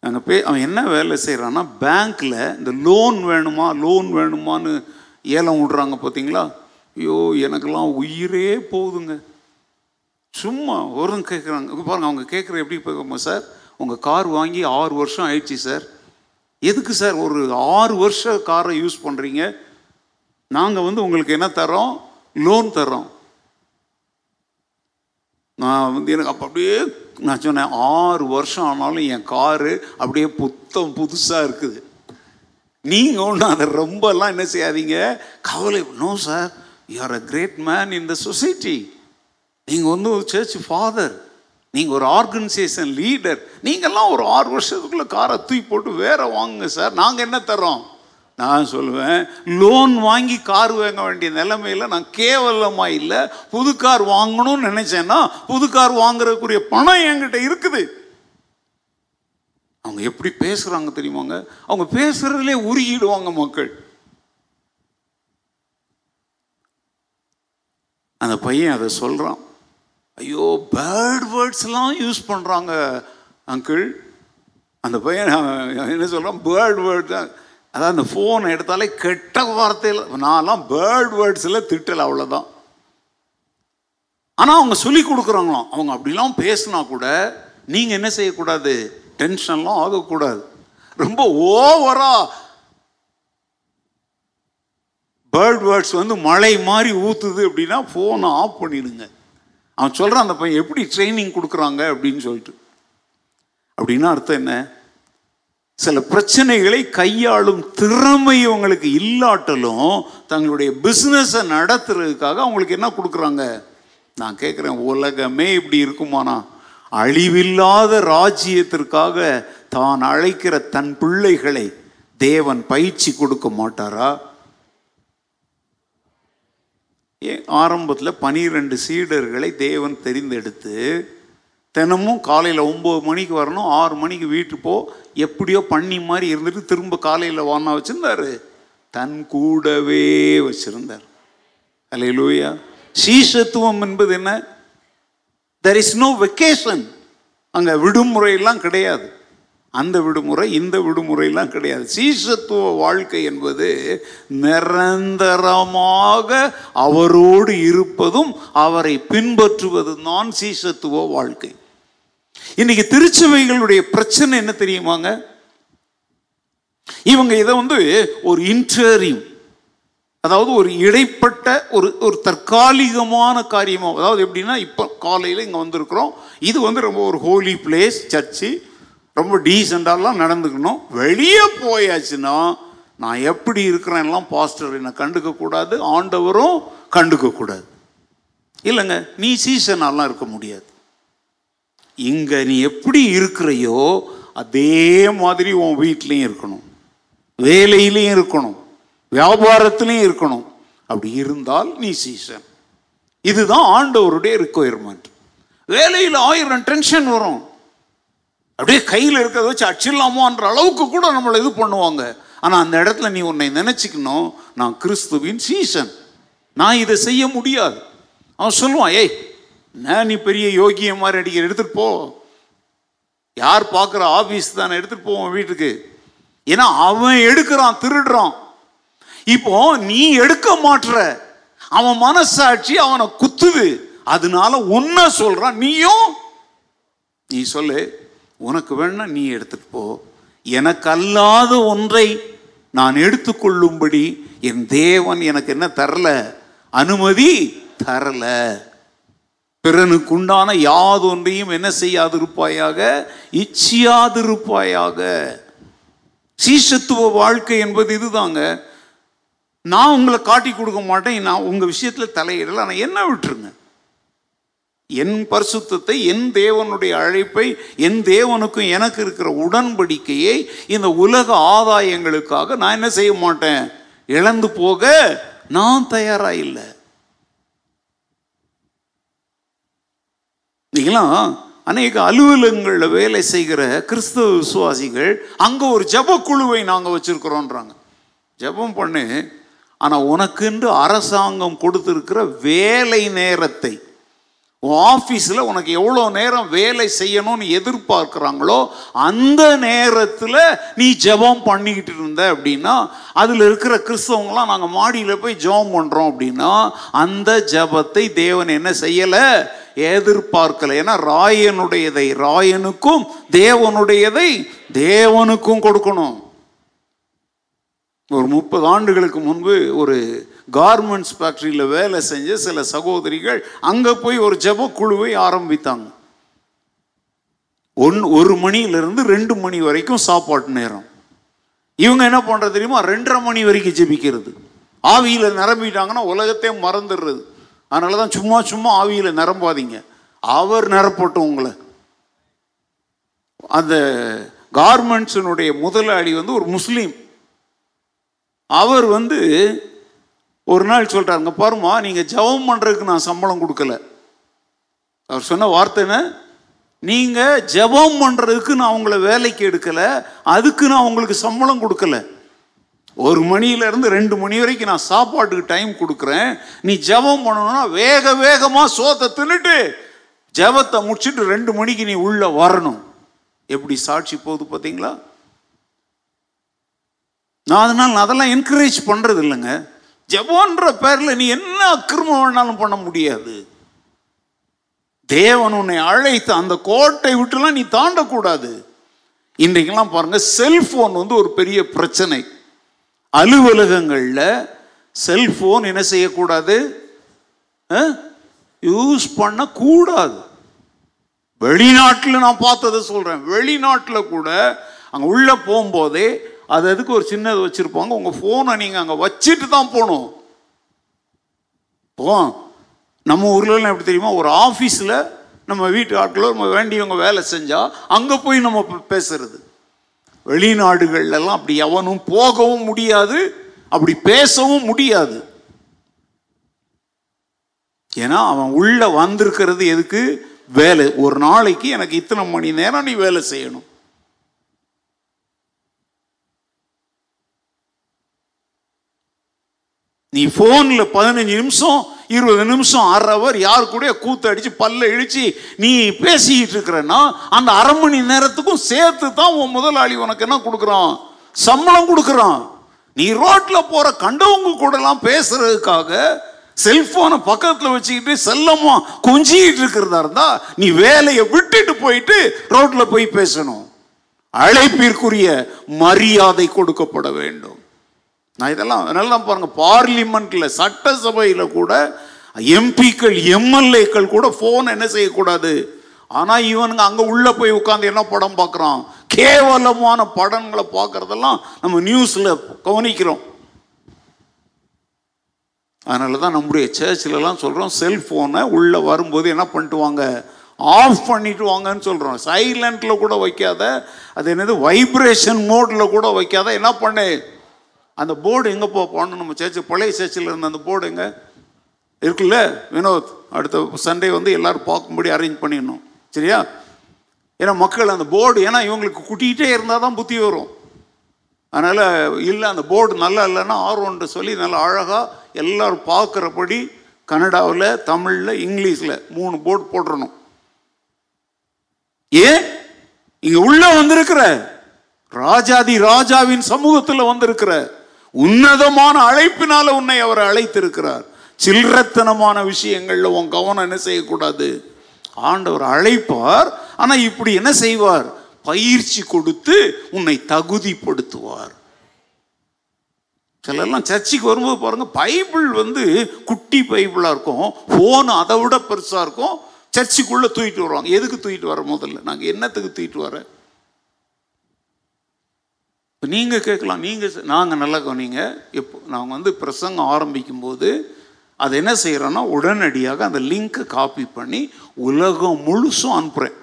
அங்கே பே அவன் என்ன வேலை செய்கிறான்னா பேங்க்கில் இந்த லோன் வேணுமா லோன் வேணுமான்னு ஏலம் விடுறாங்க பார்த்தீங்களா ஐயோ எனக்கெல்லாம் உயிரே போகுதுங்க. சும்மா ஒரு கேட்குறாங்க பாருங்கள் அவங்க கேட்குற எப்படி போகும் சார்? உங்கள் கார் வாங்கி ஆறு வருஷம் ஆயிடுச்சு சார். எதுக்கு சார் ஒரு ஆறு வருஷம் காரை யூஸ் பண்ணுறீங்க நாங்கள் வந்து உங்களுக்கு என்ன தரோம் லோன் தரோம் நான் வந்து எனக்கு அப்போ அப்படியே நான் சொன்னேன் ஆறு வருஷம் ஆனாலும் என் காரு அப்படியே புத்தம் புதுசாக இருக்குது. நீங்கள் ஒன்றும் அதை ரொம்பலாம் என்ன செய்யாதீங்க. கவலை no sir you are a great man in the society நீங்கள் வந்து ஒரு சர்ச் ஃபாதர் நீங்கள் ஒரு ஆர்கனைசேஷன் லீடர் நீங்கள்லாம் ஒரு ஆறு வருஷத்துக்குள்ளே காரை தூக்கி போட்டு வேற வாங்குங்க சார் நாங்கள் என்ன தரோம் நான் சொல்லுவேன் லோன் வாங்கி கார் வாங்க வேண்டிய நிலைமையில் நான் கேவலமாக இல்லை. புது கார் வாங்கணும்னு நினைச்சேன்னா புது கார் வாங்குறதுக்குரிய பணம் என்கிட்ட இருக்குது. அவங்க எப்படி பேசுகிறாங்க தெரியுமாங்க? அவங்க பேசுறதுலே உருகிடுவாங்க மக்கள். அந்த பையன் அதை சொல்கிறான் ஐயோ பேர்ட் வேர்ட்ஸ்லாம் யூஸ் பண்ணுறாங்க அங்கிள் அந்த பையன் என்ன சொல்கிறான் பேர்ட் வேர்ட் தான். அதான் அந்த ஃபோனை எடுத்தாலே கெட்ட வார்த்தையில் நான்லாம் பேர்ட் வேர்ட்ஸில் திட்டலை அவ்வளோதான் ஆனால் அவங்க சொல்லி கொடுக்குறாங்களாம். அவங்க அப்படிலாம் பேசினா கூட நீங்கள் என்ன செய்யக்கூடாது? டென்ஷன்லாம் ஆகக்கூடாது. ரொம்ப ஓவரா பேர்ட் வேர்ட்ஸ் வந்து மழை மாதிரி ஊற்றுது அப்படின்னா ஃபோனை ஆஃப் பண்ணிடுங்க. அவன் சொல்கிறான் அந்த பையன் எப்படி ட்ரைனிங் கொடுக்குறாங்க அப்படின்னு சொல்லிட்டு. அப்படின்னா அர்த்தம் என்ன? சில பிரச்சனைகளை கையாளும் திறமை அவங்களுக்கு இல்லாட்டலும் தங்களுடைய பிஸ்னஸை நடத்துறதுக்காக அவங்களுக்கு என்ன கொடுக்குறாங்க? நான் கேட்குறேன் உலகமே இப்படி இருக்குமானா அழிவில்லாத ராஜ்யத்திற்காக தான் அழைக்கிற தன் பிள்ளைகளை தேவன் பயிற்சி கொடுக்க மாட்டாரா? ஏன் ஆரம்பத்தில் பனிரெண்டு சீடர்களை தேவன் தெரிந்தெடுத்து தினமும் காலையில் ஒம்பது மணிக்கு வரணும் ஆறு மணிக்கு வீட்டு போ. எப்படியோ பண்ணி மாதிரி இருந்துட்டு திரும்ப காலையில் வானா வச்சுருந்தாரு. தன் கூடவே வச்சிருந்தார். லூயா சீசத்துவம் என்பது என்ன? தெர் இஸ் நோ வெக்கேஷன் அங்கே விடுமுறையெல்லாம் கிடையாது. அந்த விடுமுறை இந்த விடுமுறையெல்லாம் கிடையாது. சீசத்துவ வாழ்க்கை என்பது நிரந்தரமாக அவரோடு இருப்பதும் அவரை பின்பற்றுவதும் தான் சீசத்துவ வாழ்க்கை. இன்னைக்கு திருச்சபைகளுடைய பிரச்சனை என்ன தெரியுமாங்க? இவங்க இதை வந்து ஒரு இன்டர்வியூ அதாவது ஒரு இடைப்பட்ட ஒரு ஒரு தற்காலிகமான காரியமாக அதாவது எப்படின்னா இப்போ காலையில் இங்கே வந்திருக்கிறோம். இது வந்து ரொம்ப ஒரு ஹோலி பிளேஸ் சர்ச்சு ரொம்ப டீசெண்டாலாம் நடந்துக்கணும். வெளியே போயாச்சுன்னா நான் எப்படி இருக்கிறேன்லாம் பாஸ்டர் என்னை கண்டுக்க கூடாது ஆண்டவரும் கண்டுக்க கூடாது. இல்லைங்க நீ சீசனாலாம் இருக்க முடியாது. இங்கே நீ எப்படி இருக்கிறையோ அதே மாதிரி உன் வீட்லேயும் இருக்கணும். வேலையிலையும் இருக்கணும். வியாபாரத்திலையும் இருக்கணும். அப்படி இருந்தால் நீ சீசன் இதுதான் ஆண்டவருடைய ரிக்குவயர்மெண்ட் வேலையில் ஆயிரம் டென்ஷன் வரும். அப்படியே கையில் இருக்கிறத வச்சு அச்சிடலாமோன்ற அளவுக்கு கூட நம்மளை இது பண்ணுவாங்க. ஆனால் அந்த இடத்துல நீ உன்னை நினச்சிக்கணும் நான் கிறிஸ்துவின் சீசன் நான் இதை செய்ய முடியாது. அவன் சொல்லுவான் ஏய் நான் நீ பெரிய யோகிய மாதிரி அடிக்கிற? எடுத்துகிட்டு போ. யார் பார்க்குற ஆஃபீஸ் தானே? எடுத்துகிட்டு போவோம் வீட்டுக்கு. ஏன்னா அவன் எடுக்கிறான் திருடுறான். இப்போ நீ எடுக்க மாட்டுற அவன் மனசாட்சி அவனை குத்துது. அதனால உன்ன சொல்றான். நீயும் நீ சொல்லு உனக்கு வேணா நீ எடுத்துட்டு போ. எனக்கு அல்லாத ஒன்றை நான் எடுத்துக்கொள்ளும்படி என் தேவன் எனக்கு என்ன தரல? அனுமதி தரல. பிறனுக்கு உண்டான யாதொன்றையும் என்ன செய்யாதிருப்பாயாக? இச்சியாதிருப்பாயாக. சீசத்துவ வாழ்க்கை என்பது இதுதாங்க. நான் உங்களை காட்டி கொடுக்க மாட்டேன் நான் உங்கள் விஷயத்தில் தலையிடல ஆனால் என்ன விட்டுருங்க. என் பரிசுத்தத்தை என் தேவனுடைய அழைப்பை என் தேவனுக்கும் எனக்கு இருக்கிற உடன்படிக்கையை இந்த உலக ஆதாயங்களுக்காக நான் என்ன செய்ய மாட்டேன்? இழந்து போக நான் தயாராக இல்லை. நீங்களாம் அநேக அலுவலகங்களில் வேலை செய்கிற கிறிஸ்தவ விசுவாசிகள் அங்கே ஒரு ஜப குழுவை நாங்கள் வச்சுருக்குறோன்றாங்க. ஜபம் பண்ணு. ஆனால் உனக்குன்று அரசாங்கம் கொடுத்துருக்கிற வேலை நேரத்தை உன் ஆஃபீஸில் உனக்கு எவ்வளோ நேரம் வேலை செய்யணும்னு எதிர்பார்க்குறாங்களோ அந்த நேரத்தில் நீ ஜெபம் பண்ணிக்கிட்டு இருந்த அப்படின்னா அதில் இருக்கிற கிறிஸ்தவங்களாம் நாங்கள் மாடியில் போய் ஜெபம் பண்ணுறோம் அப்படின்னா அந்த ஜெபத்தை தேவன் என்ன செய்யலை? எதிர்பார்க்கல. ஏன்னா ராயனுடையதை ராயனுக்கும் தேவனுடையதை தேவனுக்கும் கொடுக்கணும். ஒரு முப்பது ஆண்டுகளுக்கு முன்பு ஒரு கார்மெண்ட்ஸ் ஃபேக்ட்ரியில் வேலை செஞ்ச சில சகோதரிகள் அங்கே போய் ஒரு ஜெப குழுவை ஆரம்பித்தாங்க. ஒன் ஒரு மணியிலிருந்து ரெண்டு மணி வரைக்கும் சாப்பாட்டு நேரம். இவங்க என்ன பண்ணுறது தெரியுமா? ரெண்டரை மணி வரைக்கும் ஜெபிக்கிறது. ஆவியில் நிரம்பிட்டாங்கன்னா உலகத்தையே மறந்துடுறது. அதனால தான் சும்மா சும்மா ஆவியில் நிரம்பாதீங்க. அவர் நிரப்பட்டும் உங்களை. அந்த கார்மெண்ட்ஸினுடைய முதலாளி வந்து ஒரு முஸ்லீம். அவர் வந்து ஒரு நாள் சொல்கிறாருங்க பாருமா நீங்கள் ஜெபம் பண்ணுறதுக்கு நான் சம்பளம் கொடுக்கல. அவர் சொன்ன வார்த்தை என்ன? நீங்கள் ஜெபம் பண்ணுறதுக்கு நான் உங்களை வேலைக்கு எடுக்கலை அதுக்கு நான் உங்களுக்கு சம்பளம் கொடுக்கல. ஒரு மணியிலேருந்து ரெண்டு மணி வரைக்கும் நான் சாப்பாட்டுக்கு டைம் கொடுக்குறேன். நீ ஜெபம் பண்ணணும்னா வேக வேகமாக சோத்தை தின்னுட்டு ஜெபத்தை முடிச்சுட்டு ரெண்டு மணிக்கு நீ உள்ளே வரணும். எப்படி சாட்சி போகுது பார்த்தீங்களா நான் அதனால் நான் அதெல்லாம் என்கரேஜ் பண்ணுறது இல்லைங்க ஜபோன்ற பேரில் நீ என்ன அக்கிரமம் வேணாலும் பண்ண முடியாது. தேவன் உன்னை அழைத்து அந்த கோட்டை விட்டுலாம் நீ தாண்டக்கூடாது. இன்றைக்கெல்லாம் பாருங்கள் செல்ஃபோன் வந்து ஒரு பெரிய பிரச்சனை. அலுவலகங்களில் செல்ஃபோன் என்ன செய்யக்கூடாது? யூஸ் பண்ணக்கூடாது. வெளிநாட்டில் நான் பார்த்ததை சொல்கிறேன் வெளிநாட்டில் கூட அங்கே உள்ளே போகும்போதே அது அதுக்கு ஒரு சின்னது வச்சுருப்பாங்க? உங்கள் ஃபோனை நீங்கள் அங்கே வச்சுட்டு தான் போகணும். போ நம்ம ஊர்லலாம் எப்படி தெரியுமா? ஒரு ஆஃபீஸில் நம்ம வீட்டு ஆட்களோ நம்ம வேண்டியவங்க வேலை செஞ்சால் அங்கே போய் நம்ம பேசுறது. வெளிநாடுகள்லாம் அப்படி எவனும் போகவும் முடியாது அப்படி பேசவும் முடியாது. ஏன்னா அவன் உள்ள வந்திருக்கிறது எதுக்கு? வேலை. ஒரு நாளைக்கு எனக்கு இத்தனை மணி நேரம் நீ வேலை செய்யணும். நீ ஃபோனில் பதினஞ்சு நிமிஷம் இருபது நிமிஷம் அரை அவர் யார் கூட கூத்து அடிச்சு பல்ல இழிச்சு நீ பேசிக்கிட்டு இருக்கிறன்னா அந்த அரை மணி நேரத்துக்கும் சேர்த்து தான் உன் முதலாளி உனக்கு என்ன கொடுக்குறான்? சம்பளம் கொடுக்குறான். நீ ரோட்டில் போற கண்டவங்க கூடலாம் பேசுறதுக்காக செல்போனை பக்கத்தில் வச்சுக்கிட்டு செல்லமா கொஞ்சிக்கிட்டு இருக்கிறதா இருந்தா நீ வேலையை விட்டுட்டு போயிட்டு ரோட்டில் போய் பேசணும். அழைப்பிற்குரிய மரியாதை கொடுக்கப்பட வேண்டும். நான் இதெல்லாம் அதனால தான் பாருங்க பார்லிமெண்ட்ல சட்டசபையில் கூட எம்பிக்கள் எம்எல்ஏக்கள் கூட ஃபோன் என்ன செய்யக்கூடாது? ஆனால் இவனுங்க அங்கே உள்ள போய் உட்காந்து என்ன படம் பார்க்குறான்? கேவலமான படங்களை பார்க்கறதெல்லாம் நம்ம நியூஸில் கவனிக்கிறோம். அதனால தான் நம்முடைய சர்ச்சிலலாம் சொல்கிறோம் செல்ஃபோனை உள்ளே வரும்போது என்ன பண்ணிட்டு வாங்க? ஆஃப் பண்ணிட்டு வாங்கன்னு சொல்கிறோம் சைலண்ட்டில் கூட வைக்காத அது என்னது வைப்ரேஷன் மோடில் கூட வைக்காத என்ன பண்ணு? அந்த போர்டு எங்கே போக போகணும் நம்ம சேர்ச்சி பழைய சேர்ச்சியில் இருந்த அந்த போர்டு எங்கே? இருக்குல்ல வினோத்? அடுத்த சண்டே வந்து எல்லோரும் பார்க்கும்படி அரேஞ்ச் பண்ணிடணும். சரியா? ஏன்னா மக்கள் அந்த போர்டு ஏன்னா இவங்களுக்கு குட்டிகிட்டே இருந்தால் தான் புத்தி வரும். அதனால் இல்லை அந்த போர்டு நல்லா இல்லைன்னா ஆர்வம்ன்ற சொல்லி நல்லா அழகாக எல்லோரும் பார்க்குறபடி கன்னடாவில் தமிழில் இங்கிலீஷில் மூணு போர்டு போட்டுறணும். ஏன்? இங்கே உள்ளே வந்திருக்கிற ராஜாதி ராஜாவின் சமூகத்தில் வந்திருக்கிற உன்னதமான அழைப்பினால உன்னை அவர் அழைத்திருக்கிறார். சில்லறத்தனமான விஷயங்கள்ல உன் கவனம் என்ன செய்யக்கூடாது? ஆண்டவர் அழைப்பார் ஆனா இப்படி என்ன செய்வார்? பயிற்சி கொடுத்து உன்னை தகுதிப்படுத்துவார். சிலர்லாம் சர்ச்சுக்கு வரும்போது பாருங்க பைபிள் வந்து குட்டி பைபிளா இருக்கும். ஃபோன் அதை விட பெருசா இருக்கும். சர்ச்சுக்குள்ள தூக்கிட்டு வருவாங்க. எதுக்கு தூக்கிட்டு வர முதல்ல? நாங்க என்னத்துக்கு தூக்கிட்டு வர? இப்போ நீங்கள் கேட்கலாம். நீங்கள் நாங்கள் நல்லா கவனிங்க எப்போ நாங்கள் வந்து பிரசங்கம் ஆரம்பிக்கும் போது அது என்ன செய்கிறோன்னா உடனடியாக அந்த லிங்கை காப்பி பண்ணி உலகம் முழுசும் அனுப்புகிறேன்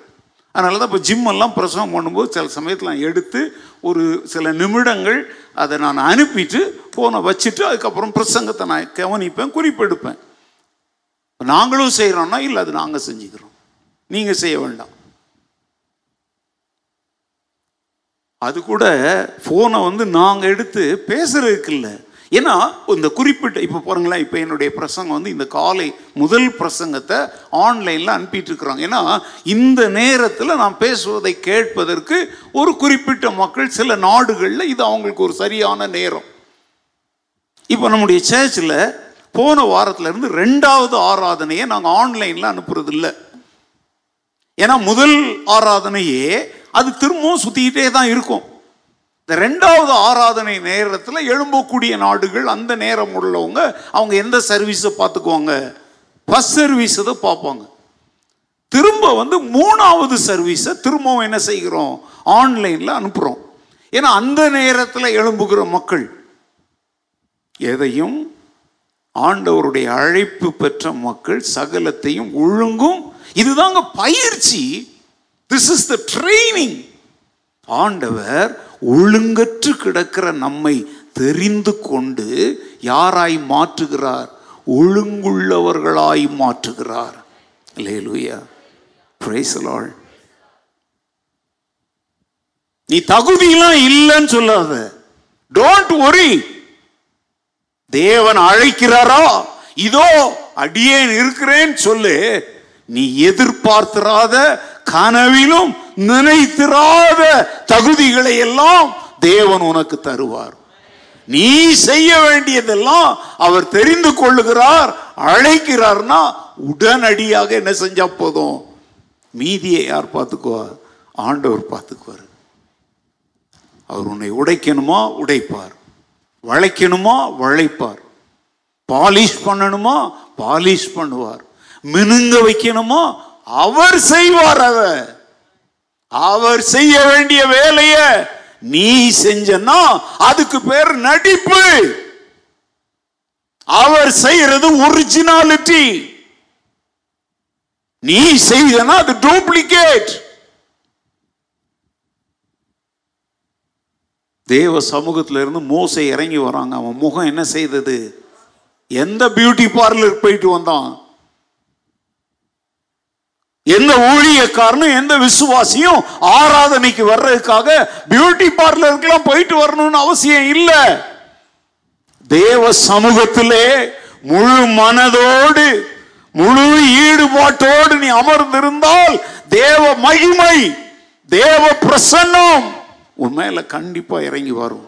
அதனால தான் இப்போ ஜிம்மெல்லாம் பிரசங்கம் பிரசவம் பண்ணும்போது சில சமயத்தில் நான் எடுத்து ஒரு சில நிமிடங்கள் அதை நான் அனுப்பிட்டு ஃபோனை வச்சுட்டு அதுக்கப்புறம் பிரசங்கத்தை நான் கவனிப்பேன் குறிப்பெடுப்பேன். நாங்களும் செய்கிறோன்னா இல்லை அது நாங்கள் செஞ்சுக்கிறோம். நீங்கள் செய்ய வேண்டாம். அது கூட ஃபோனை வந்து நாங்கள் எடுத்து பேசுறதுக்கு இல்லை ஏன்னா இந்த குறிப்பிட்ட இப்போ பாருங்களேன் இப்போ என்னுடைய பிரசங்கம் வந்து இந்த காலை முதல் பிரசங்கத்தை ஆன்லைனில் அனுப்பிட்டு இருக்கிறாங்க ஏன்னா இந்த நேரத்தில் நான் பேசுவதை கேட்பதற்கு ஒரு குறிப்பிட்ட மக்கள் சில நாடுகளில் இது அவங்களுக்கு ஒரு சரியான நேரம். இப்போ நம்முடைய சர்ச்சில் போன வாரத்திலேருந்து ரெண்டாவது ஆராதனையை நாங்கள் ஆன்லைனில் அனுப்புறது இல்லை ஏன்னா முதல் ஆராதனையே அது திரும்பவும் சுற்றிக்கிட்டே தான் இருக்கும். இந்த ரெண்டாவது ஆராதனை நேரத்தில் எழும்பக்கூடிய நாடுகள் அந்த நேரம் உள்ளவங்க அவங்க எந்த சர்வீஸை பார்த்துக்குவாங்க? ஃபஸ்ட் சர்வீஸ் தான் பார்ப்பாங்க. திரும்ப வந்து மூணாவது சர்வீஸை திரும்பவும் என்ன செய்கிறோம்? ஆன்லைனில் அனுப்புகிறோம் ஏன்னா அந்த நேரத்தில் எழும்புகிற மக்கள் எதையும் ஆண்டவருடைய அழைப்பு பெற்ற மக்கள் சகலத்தையும் ஒழுங்கும். இதுதாங்க பயிற்சி. திஸ் இஸ் த ட்ரைனிங் ஆண்டவர் ஒழுங்கற்று கிடக்கிற நம்மை தெரிந்து கொண்டு யாராய் மாற்றுகிறார்? ஒழுங்குள்ளவர்களாய் மாற்றுகிறார். லேலுயா பிரைஸ் நீ தகுதியெல்லாம் இல்லைன்னு சொல்லாத. டோன்ட் ஒரி தேவன் அழைக்கிறாரா? இதோ அடியேன் இருக்கிறேன் சொல்லு. நீ எதிர்பார்த்திராத கனவிலும் நினைத்திராத தகுதிகளை எல்லாம் தேவன் உனக்கு தருவார். நீ செய்ய வேண்டியதெல்லாம் அவர் தெரிந்து கொள்ளுகிறார் அழைக்கிறார்னா உடனடியாக என்ன செஞ்சா போதும்? மீதியை யார் பார்த்துக்குவார்? ஆண்டவர் பார்த்துக்குவார். அவர் உன்னை உடைக்கணுமா? உடைப்பார். வளைக்கணுமா? வளைப்பார். பாலிஷ் பண்ணணுமா? பாலிஷ் பண்ணுவார். மினுங்க வைக்கணுமா? அவர் செய்வார் அவர். அவர் செய்ய வேண்டிய வேலைய நீ செஞ்சனா அதுக்கு பேர் நடிப்பு. அவர் செய்யறது ஒரிஜினாலிட்டி நீ செய்தனா அது டூப்ளிகேட் தேவ சமூகத்தில் இருந்து மோசை இறங்கி வராங்க. அவன் முகம் என்ன செய்தது? எந்த பியூட்டி பார்லர் போயிட்டு வந்தான்? எந்த ஊழியக்காரனும் எந்த விசுவாசியும் ஆராதனைக்கு வர்றதுக்காக பியூட்டி பார்லருக்கெல்லாம் போயிட்டு வரணும்னு அவசியம் இல்லை. தேவ சமூகத்திலே முழு மனதோடு முழு ஈடுபாட்டோடு நீ அமர்ந்திருந்தால் தேவ மகிமை தேவ பிரசன்னம் உன் மேல கண்டிப்பா இறங்கி வரும்.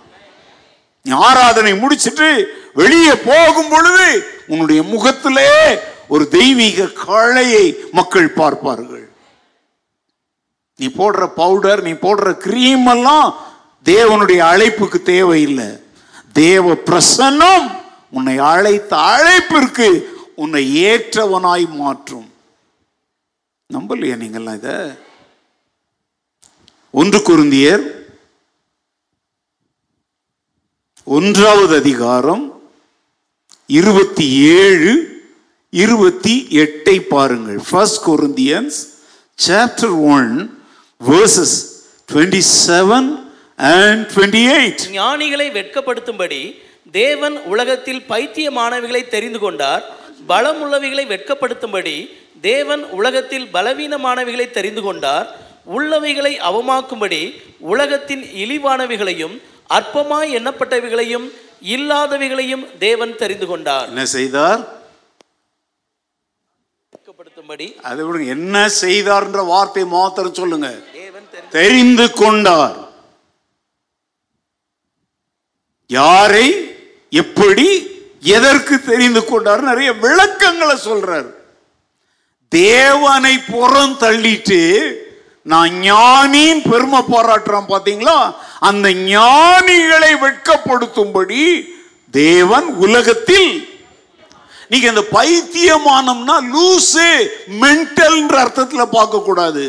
நீ ஆராதனை முடிச்சிட்டு வெளியே போகும் பொழுது உன்னுடைய முகத்திலே ஒரு தெய்வீக கலையை மக்கள் பார்ப்பார்கள். நீ போடுற பவுடர் நீ போடுற கிரீம் எல்லாம் தேவனுடைய அழைப்புக்கு தேவையில்லை. தேவ பிரசன்னம் உன்னை அழைத்த அழைப்பிற்கு உன்னை ஏற்றவனாய் மாற்றும். நம்பலையா நீங்கள்லாம் இத? ஒன்று குருந்தியர் ஒன்றாவது அதிகாரம் இருபத்தி ஏழு இருபத்தி எட்டை பாருங்கள். First Corinthians chapter one verses twenty seven and twenty eight ஞானிகளை வெட்கப்படுத்தும்படி தேவன் உலகத்தில் பைத்தியமானவைகளை தெரிந்து கொண்டார். பலமுள்ளவைகளை வெட்கப்படுத்தும்படி தேவன் உலகத்தில் பலவீனமானவைகளை தெரிந்து கொண்டார். உள்ளவைகளை அவமாக்கும்படி உலகத்தின் இழிவானவைகளையும் அற்பமாய் எண்ணப்பட்டவைகளையும் இல்லாதவைகளையும் தேவன் தெரிந்து கொண்டார். என்ன செய்தார்? வெட்கப்படுத்தும்படி அதை விடுங்க. என்ன செய்தார்ன்ற வார்த்தை மாத்திரம் சொல்லுங்க. தெரிந்து கொண்டார். யாரை எப்படி எதற்கு தெரிந்து கொண்டார் நிறைய விளக்கங்களை சொல்றார். தேவனை புறம் தள்ளிட்டு நான் ஞானின் பெருமை பாராட்டுறான் பாத்தீங்களா? அந்த ஞானிகளை வெட்கப்படுத்தும்படி தேவன் உலகத்தில் நீங்க இந்த பைத்தியமானம்னா லூசு மென்டல்ன்ற அர்த்தத்தில் பார்க்க கூடாது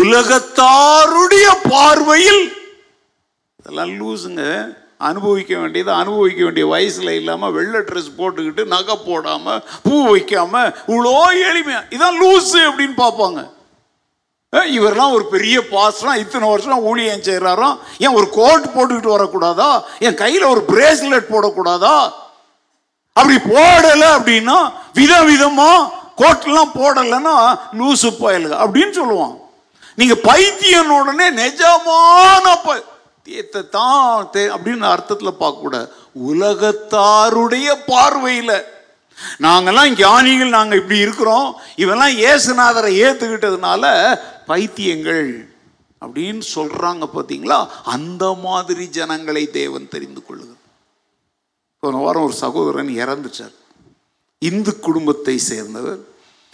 உலகத்தாருடைய பார்வையில் இதெல்லாம் லூசுங்க. அனுபவிக்க வேண்டியது அனுபவிக்க வேண்டிய வயசுல இல்லாம வெள்ளை ட்ரெஸ் போட்டுக்கிட்டு நகை போடாம பூ வைக்காம இவ்வளோ எளிமையா. இதான் லூசு அப்படின்னு பார்ப்பாங்க. இவரெல்லாம் ஒரு பெரிய பாஸ்லாம் இத்தனை வருஷம் ஊழியம் செய்கிறாராம் ஏன் ஒரு கோட் போட்டுக்கிட்டு வரக்கூடாதா? என் கையில் ஒரு பிரேஸ்லெட் போடக்கூடாதா? அப்படி போடலை அப்படின்னா விதம் விதமா கோட்டெல்லாம் போடலைன்னா லூசு பயலுங்க அப்படின்னு சொல்லுவான். நீங்க பைத்தியன் உடனே நிஜமான ப- தீயத்தை தான் தே- அப்படின்னு அர்த்தத்தில் பார்க்கக்கூடாது உலகத்தாருடைய பார்வையில். நாங்கெல்லாம் ஞானிகள் நாங்கள் இப்படி இருக்கிறோம். இவெல்லாம் இயேசுநாதரை ஏற்றுக்கிட்டதுனால பைத்தியங்கள் அப்படின்னு சொல்றாங்க பார்த்தீங்களா? அந்த மாதிரி ஜனங்களை தேவன் தெரிந்து கொள்ளுகிறார். போன வாரம் ஒரு சகோதரன் இறந்துட்டார். இந்து குடும்பத்தை சேர்ந்தவர்.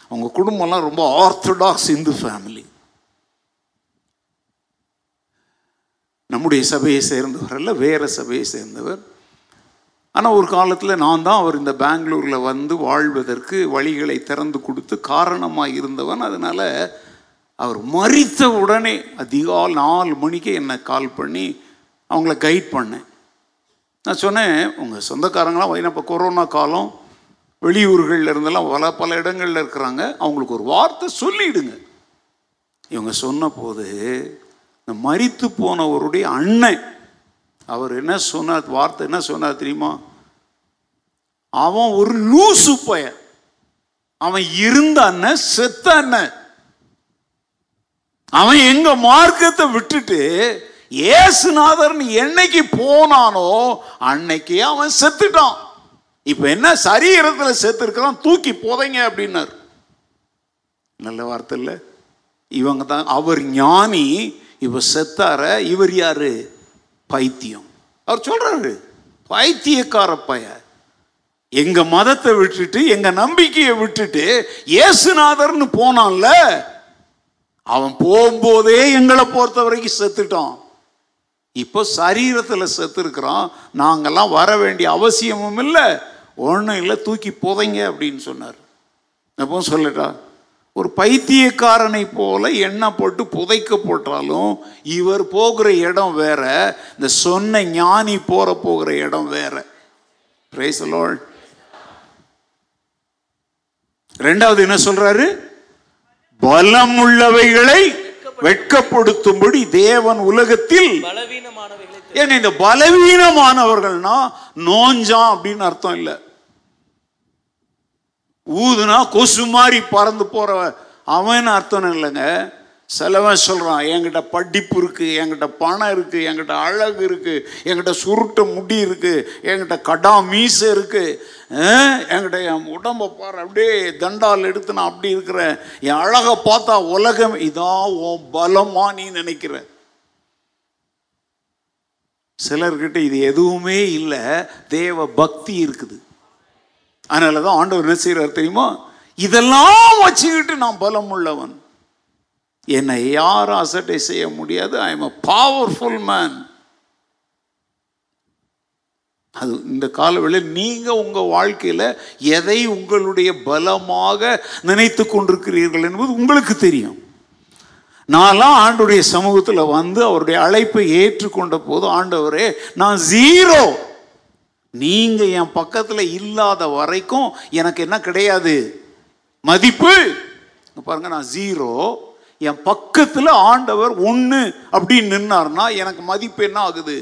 அவங்க குடும்பம்லாம் ரொம்ப ஆர்த்தடாக்ஸ் இந்து ஃபேமிலி. நம்முடைய சபையை சேர்ந்தவர் அல்ல வேற சபையை சேர்ந்தவர். ஆனால் ஒரு காலத்தில் நான் தான் அவர் இந்த பெங்களூரில் வந்து வாழ்வதற்கு வழிகளை திறந்து கொடுத்து காரணமாக இருந்தவன். அதனால் அவர் மறித்த உடனே அதிகால் நாலு மணிக்கு என்னை கால் பண்ணி அவங்கள கைட் பண்ணேன். நான் சொன்னேன் உங்கள் சொந்தக்காரங்களாம் ஏன்னா இப்போ கொரோனா காலம் வெளியூர்களில் இருந்தெல்லாம் பல பல இடங்களில் இருக்கிறாங்க. அவங்களுக்கு ஒரு வார்த்தை சொல்லிடுங்க. இவங்க சொன்ன போது இந்த மறித்து போனவருடைய அண்ணன் அவர் என்ன சொன்னார் வார்த்தை என்ன சொன்னார் தெரியுமா? அவன் ஒரு லூசு பையன். அவன் இருந்த அண்ணன் செத்த அண்ணன். அவன் எங்க மார்க்கத்தை விட்டுட்டு ஏசுநாதர்னு என்னைக்கு போனானோ அன்னைக்கு அவன் செத்துட்டான். இப்ப என்ன சரீரத்தில் செத்து இருக்கிறான் தூக்கி போதைங்க அப்படின்னார். நல்ல வார்த்தை இல்லை? இவங்க தான் அவர் ஞானி இவர் செத்தார இவர் யாரு? பைத்தியம். அவர் சொல்றாரு பைத்தியக்கார பைய. எங்க மதத்தை விட்டுட்டு எங்க நம்பிக்கையை விட்டுட்டு இயேசுநாதர்னு போனான்ல அவன் போகும்போதே எங்களை பொறுத்த வரைக்கும் செத்துட்டான். இப்போ சரீரத்தில் செத்துருக்குறோம். நாங்கள்லாம் வர வேண்டிய அவசியமும் இல்லை. ஒன்றும் இல்லை தூக்கி புதைங்க அப்படின்னு சொன்னார். அப்போ சொல்லட்டா ஒரு பைத்தியக்காரனை போல எண்ணெய் போட்டு புதைக்க போட்டாலும் இவர் போகிற இடம் வேற இந்த சொன்ன ஞானி போற போகிற இடம் வேற. Praise ரெண்டாவது என்ன சொல்றாரு? பலம் உள்ளவைகளை வெட்கப்படுத்தும்படி தேவன் உலகத்தில் ஏங்க இந்த பலவீனமானவர்கள்னா நோஞ்சான் அப்படின்னு அர்த்தம் இல்லை. ஊதுனா கொசு மாதிரி பறந்து போற அவன் அர்த்தம் இல்லைங்க? சிலவன் சொல்கிறான் என்கிட்ட படிப்பு இருக்குது என்கிட்ட பணம் இருக்குது என்கிட்ட அழகு இருக்குது என்கிட்ட சுருட்ட முடி இருக்குது என்கிட்ட கடா மீசை இருக்குது என்கிட்ட என் உடம்பை பாரு அப்படியே தண்டால் எடுத்து நான் அப்படி இருக்கிறேன். என் அழகை பார்த்தா உலகம் இதான் உன் பலமா நீ நினைக்கிற. சிலர்கிட்ட இது எதுவுமே இல்லை தேவ பக்தி இருக்குது. அதனால தான் ஆண்டவர் என்ன செய்கிறார் தெரியுமா? இதெல்லாம் வச்சுக்கிட்டு நான் பலம் உள்ளவன் என்னை யார் அசட்டை செய்ய முடியாது? I am a powerful man அது இந்த காலவெளியில் நீங்கள் உங்கள் வாழ்க்கையில் எதை உங்களுடைய பலமாக நினைத்து கொண்டிருக்கிறீர்கள் என்பது உங்களுக்கு தெரியும். நான்லாம் ஆண்டுடைய சமூகத்தில் வந்து அவருடைய அழைப்பை ஏற்றுக்கொண்ட போது ஆண்டவரே நான் ஜீரோ நீங்கள் என் பக்கத்தில் இல்லாத வரைக்கும் எனக்கு என்ன கிடையாது? மதிப்பு? பாருங்க நான் ஜீரோ என் பக்கத்தில் ஆண்டவர் ஒன்று அப்படின்னு நின்னார்னா எனக்கு மதிப்பு என்ன ஆகுது?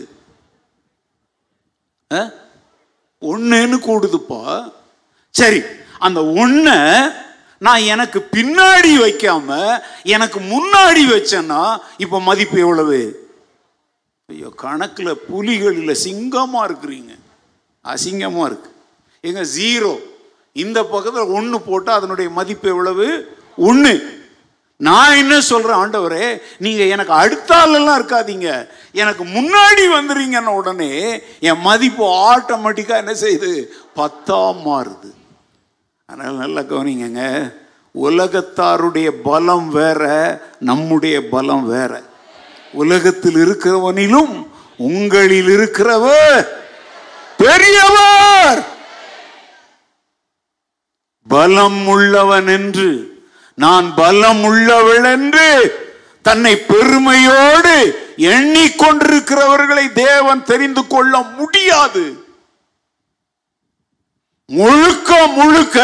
ஒன்றுன்னு கூடுதுப்பா. சரி அந்த ஒன்றை நான் எனக்கு பின்னாடி வைக்காம எனக்கு முன்னாடி வச்சேன்னா இப்போ மதிப்பு எவ்வளவு? ஐயோ கணக்கில் புலிகளில் சிங்கமாக இருக்கிறீங்க. அசிங்கமாக இருக்கு. எங்க ஜீரோ இந்த பக்கத்தில் ஒன்று போட்டால் அதனுடைய மதிப்பு எவ்வளவு? ஒன்று நான் என்ன சொல்கிறேன் ஆண்டவரே நீங்கள் எனக்கு அடுத்தாலெல்லாம் இருக்காதீங்க. எனக்கு முன்னாடி வந்துறீங்கன்ன உடனே என் மதிப்பு ஆட்டோமேட்டிக்காக என்ன செய்யுது? பத்தா மாறுது. அதனால் நல்லா கவனிங்கங்க. உலகத்தாருடைய பலம் வேற நம்முடைய பலம் வேற. உலகத்தில் இருக்கிறவனிலும் உங்களில் இருக்கிறவர் பெரியவர். பலம் உள்ளவன் என்று நான் பலம் உள்ளவள் என்று தன்னை பெருமையோடு எண்ணிக்கொண்டிருக்கிறவர்களை தேவன் தெரிந்து கொள்ள முடியாது. முழுக்க முழுக்க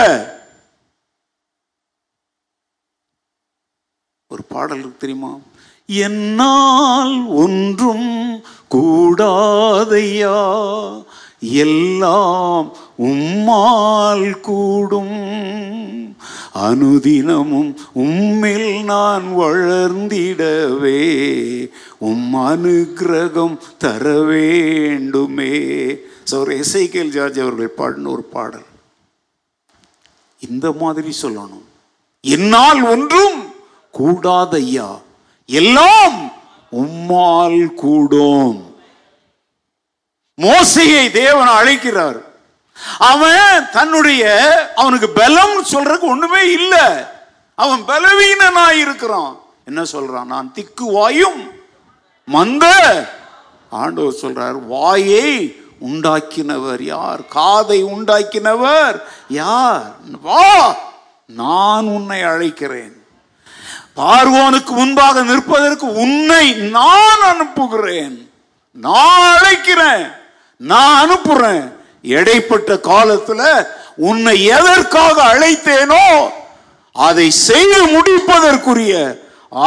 ஒரு பாடல் தெரியுமா? என்னால் ஒன்றும் கூடாதையா? எல்லாம் உம்மால் கூடும். அனுதினமும் உம்மில் நான் வளர்ந்திடவே உம் அனுக்கிரகம் தர வேண்டுமே ஸோ எஸ்ஐகேல் ஜார்ஜ் அவர்கள் பாடின ஒரு பாடல். இந்த மாதிரி சொல்லணும். என்னால் ஒன்றும் கூடாதையா? எல்லாம் உம்மால் கூடும். மோசையை தேவன் அழைக்கிறார். அவன் தன்னுடைய அவனுக்கு பலம் சொல்றதுக்கு ஒண்ணுமே இல்லை. அவன் பலவீனனா இருக்கிறான். என்ன சொல்றான்? நான் திக்கு வாயும் மந்த. ஆண்டவர் சொல்றார் வாயை உண்டாக்கினவர் யார்? காதை உண்டாக்கினவர் யார்? வா நான் உன்னை அழைக்கிறேன். பார்வோனுக்கு முன்பாக நிற்பதற்கு உன்னை நான் அனுப்புகிறேன். நான் அழைக்கிறேன். நான் அனுப்புறேன். இடைப்பட்ட காலத்துல உன்னை எதற்காக அழைத்தேனோ அதை செய்து முடிப்பதற்குரிய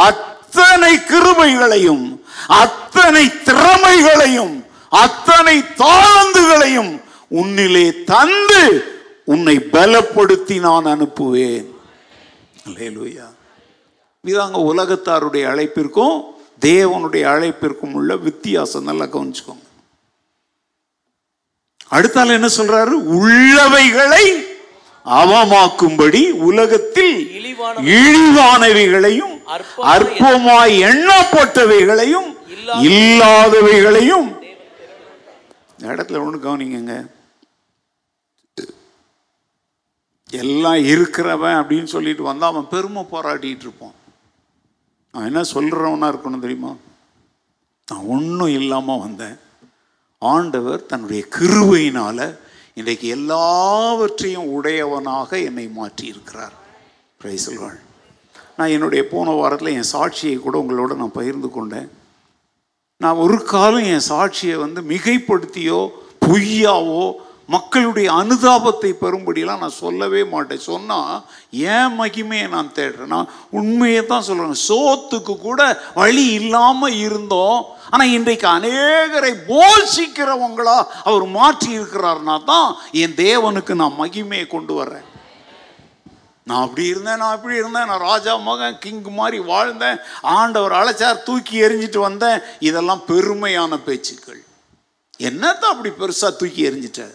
அத்தனை கிருபைகளையும் அத்தனை திறமைகளையும் அத்தனை தாழ்ந்துகளையும் உன்னிலே தந்து உன்னை பலப்படுத்தி நான் அனுப்புவேன். இதாங்க உலகத்தாருடைய அழைப்பிற்கும் தேவனுடைய அழைப்பிற்கும் உள்ள வித்தியாசம். நல்லா கவனிச்சுக்கோங்க. அடுத்தால என்ன சொல்றாரு? உள்ளவைகளை அவமாக்கும்படி உலகத்தில் இழிவான இழிவானவைகளையும் அற்பமாய் எண்ணப்பட்டவைகளையும் இல்லாதவைகளையும். இடத்துல ஒண்ணு கவனிங்கங்க. எல்லாம் இருக்கிறவன் அப்படின்னு சொல்லிட்டு வந்தா அவன் பெருமை பாராட்டிட்டு இருப்பான். அவன் என்ன சொல்றவனா இருக்கணும் தெரியுமா? நான் ஒன்றும் இல்லாமல் வந்தேன். ஆண்டவர் தன்னுடைய கிருவையினால் இன்றைக்கு எல்லாவற்றையும் உடையவனாக என்னை மாற்றி இருக்கிறார் நான் என்னுடைய போன வாரத்தில் என் சாட்சியை கூட உங்களோட நான் பகிர்ந்து கொண்டேன். நான் ஒரு காலம் என் சாட்சியை வந்து மிகைப்படுத்தியோ பொய்யாவோ மக்களுடைய அனுதாபத்தை பெறும்படியெல்லாம் நான் சொல்லவே மாட்டேன். சொன்னால் ஏன் மகிமையை நான் தேடுறேன்? நான் உண்மையை தான் சொல்கிறேன் சோத்துக்கு கூட வழி இல்லாமல் இருந்தோம். ஆனால் இன்றைக்கு அநேகரை போஷிக்கிறவங்களா அவர் மாற்றி இருக்கிறார்னா தான் என் தேவனுக்கு நான் மகிமையை கொண்டு வர்றேன். நான் அப்படி இருந்தேன் நான் இப்படி இருந்தேன் நான் ராஜா மகன் கிங் மாதிரி வாழ்ந்தேன் ஆண்டவர் அழைச்சார் தூக்கி எறிஞ்சிட்டு வந்தேன். இதெல்லாம் பெருமையான பேச்சுக்கள். என்னத்த அப்படி பெருசா தூக்கி எறிஞ்சிட்ட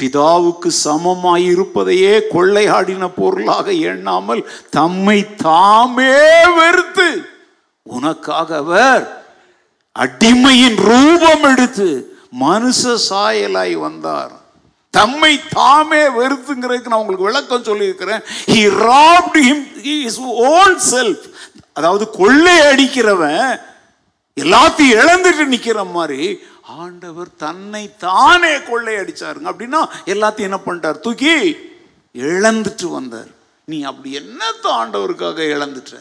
பிதாவுக்கு சமமாய் இருப்பதையே கொள்ளையாடின பொருளாக எண்ணாமல் தம்மை தாமே வெறுத்து உனக்காக அவர் அடிமையின் ரூபம் எடுத்து மனுஷ சாயலாய் வந்தார். தம்மை தாமே வெறுத்துங்கிறதுக்கு நான் உங்களுக்கு விளக்கம் சொல்லியிருக்கிறேன். He robbed him is own self அதாவது கொள்ளை அடிக்கிறவன் எல்லாத்தையும் இழந்துட்டு நிற்கிற மாதிரி ஆண்டவர் தன்னை தானே கொள்ளை அடிச்சாருங்க. அப்படின்னா எல்லாத்தையும் என்ன பண்ணிட்டார்? தூக்கி இழந்துட்டு வந்தார். நீ அப்படி என்னத்த ஆண்டவருக்காக இழந்துட்ட?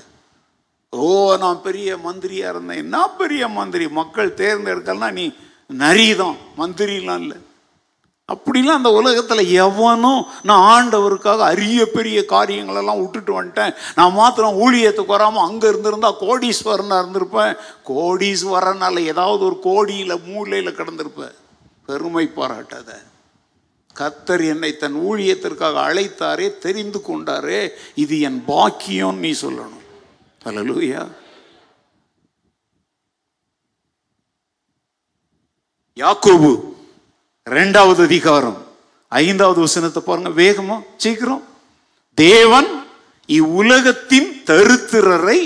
ஓ நான் பெரிய மந்திரியாக இருந்தேன். என்ன பெரிய மந்திரி. மக்கள் தேர்ந்தெடுக்கலாம் நீ நரிதான். மந்திரிலாம் இல்லை. அப்படிலாம் அந்த உலகத்தில் எவனும் நான் ஆண்டவருக்காக அரிய பெரிய காரியங்களெல்லாம் விட்டுட்டு வந்துட்டேன். நான் மாத்திரம் ஊழியத்துக்கு வராமல் அங்கே இருந்திருந்தா கோடீஸ்வரனாக இருந்திருப்பேன். கோடீஸ்வரனால் ஏதாவது ஒரு கோடியில் மூலையில் கிடந்திருப்பேன். பெருமை பாராட்டாத. கத்தர் என்னை தன் ஊழியத்திற்காக அழைத்தாரே தெரிந்து கொண்டாரே. இது என் பாக்கியம் நீ சொல்லணும். ஹalleluya யாக்கோபு ரெண்டாவது அதிகாரம் ஐந்தாவது வசனத்தை பாருங்க வேகமா சீக்கிரம். தேவன் இவ்வுலகத்தின் தருத்திரரை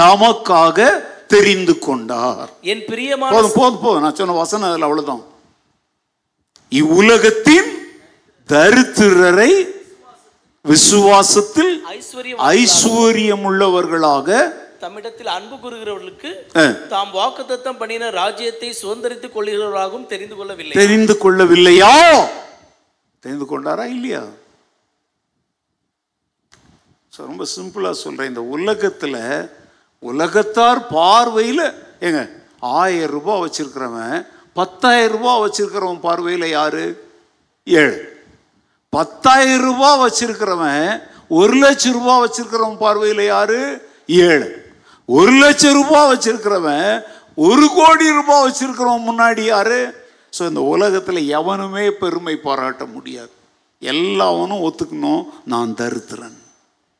தமக்காக தெரிந்து கொண்டார். என் பிரியமான போதும் போதும் போதும் நான் சொன்ன வசனம் அதில் அவ்வளவுதான். இவ்வுலகத்தின் தரித்திரரை விசுவாசத்தில் ஐஸ்வர்யம் உள்ளவர்களாக தம்மிடத்தில் அன்பு கூறுகிறவர்களுக்கு தாம் வாக்குத்தத்தம் பண்ணின ராஜ்யத்தை சுதந்திரித்துக் கொள்கிறவர்களாகவும் தெரிந்து கொள்ளவில்லை. தெரிந்து கொள்ளவில்லையா? தெரிந்து கொண்டாரா இல்லையா? ரொம்ப சிம்பிளா சொல்றேன். இந்த உலகத்துல உலகத்தார் பார்வையில் ஏங்க ஆயிரம் ரூபாய் வச்சிருக்கிறவன் பத்தாயிரம் ரூபாய் வச்சிருக்கிறவன் பார்வையில் யாரு? ஏழு. பத்தாயிரம் ரூபாய் வச்சிருக்கிறவன் ஒரு லட்சம் ரூபாய் வச்சிருக்கிறவன் பார்வையில் யாரு? ஏழு. ஒரு லட்சம் ரூபாய் வச்சிருக்கிறவன் ஒரு கோடி ரூபாய் வச்சிருக்கிறவன் முன்னாடி யாரு? ஸோ இந்த உலகத்தில் எவனுமே பெருமை பாராட்ட முடியாது. எல்லாவனும் ஒத்துக்கணும் நான் தருத்திரன்.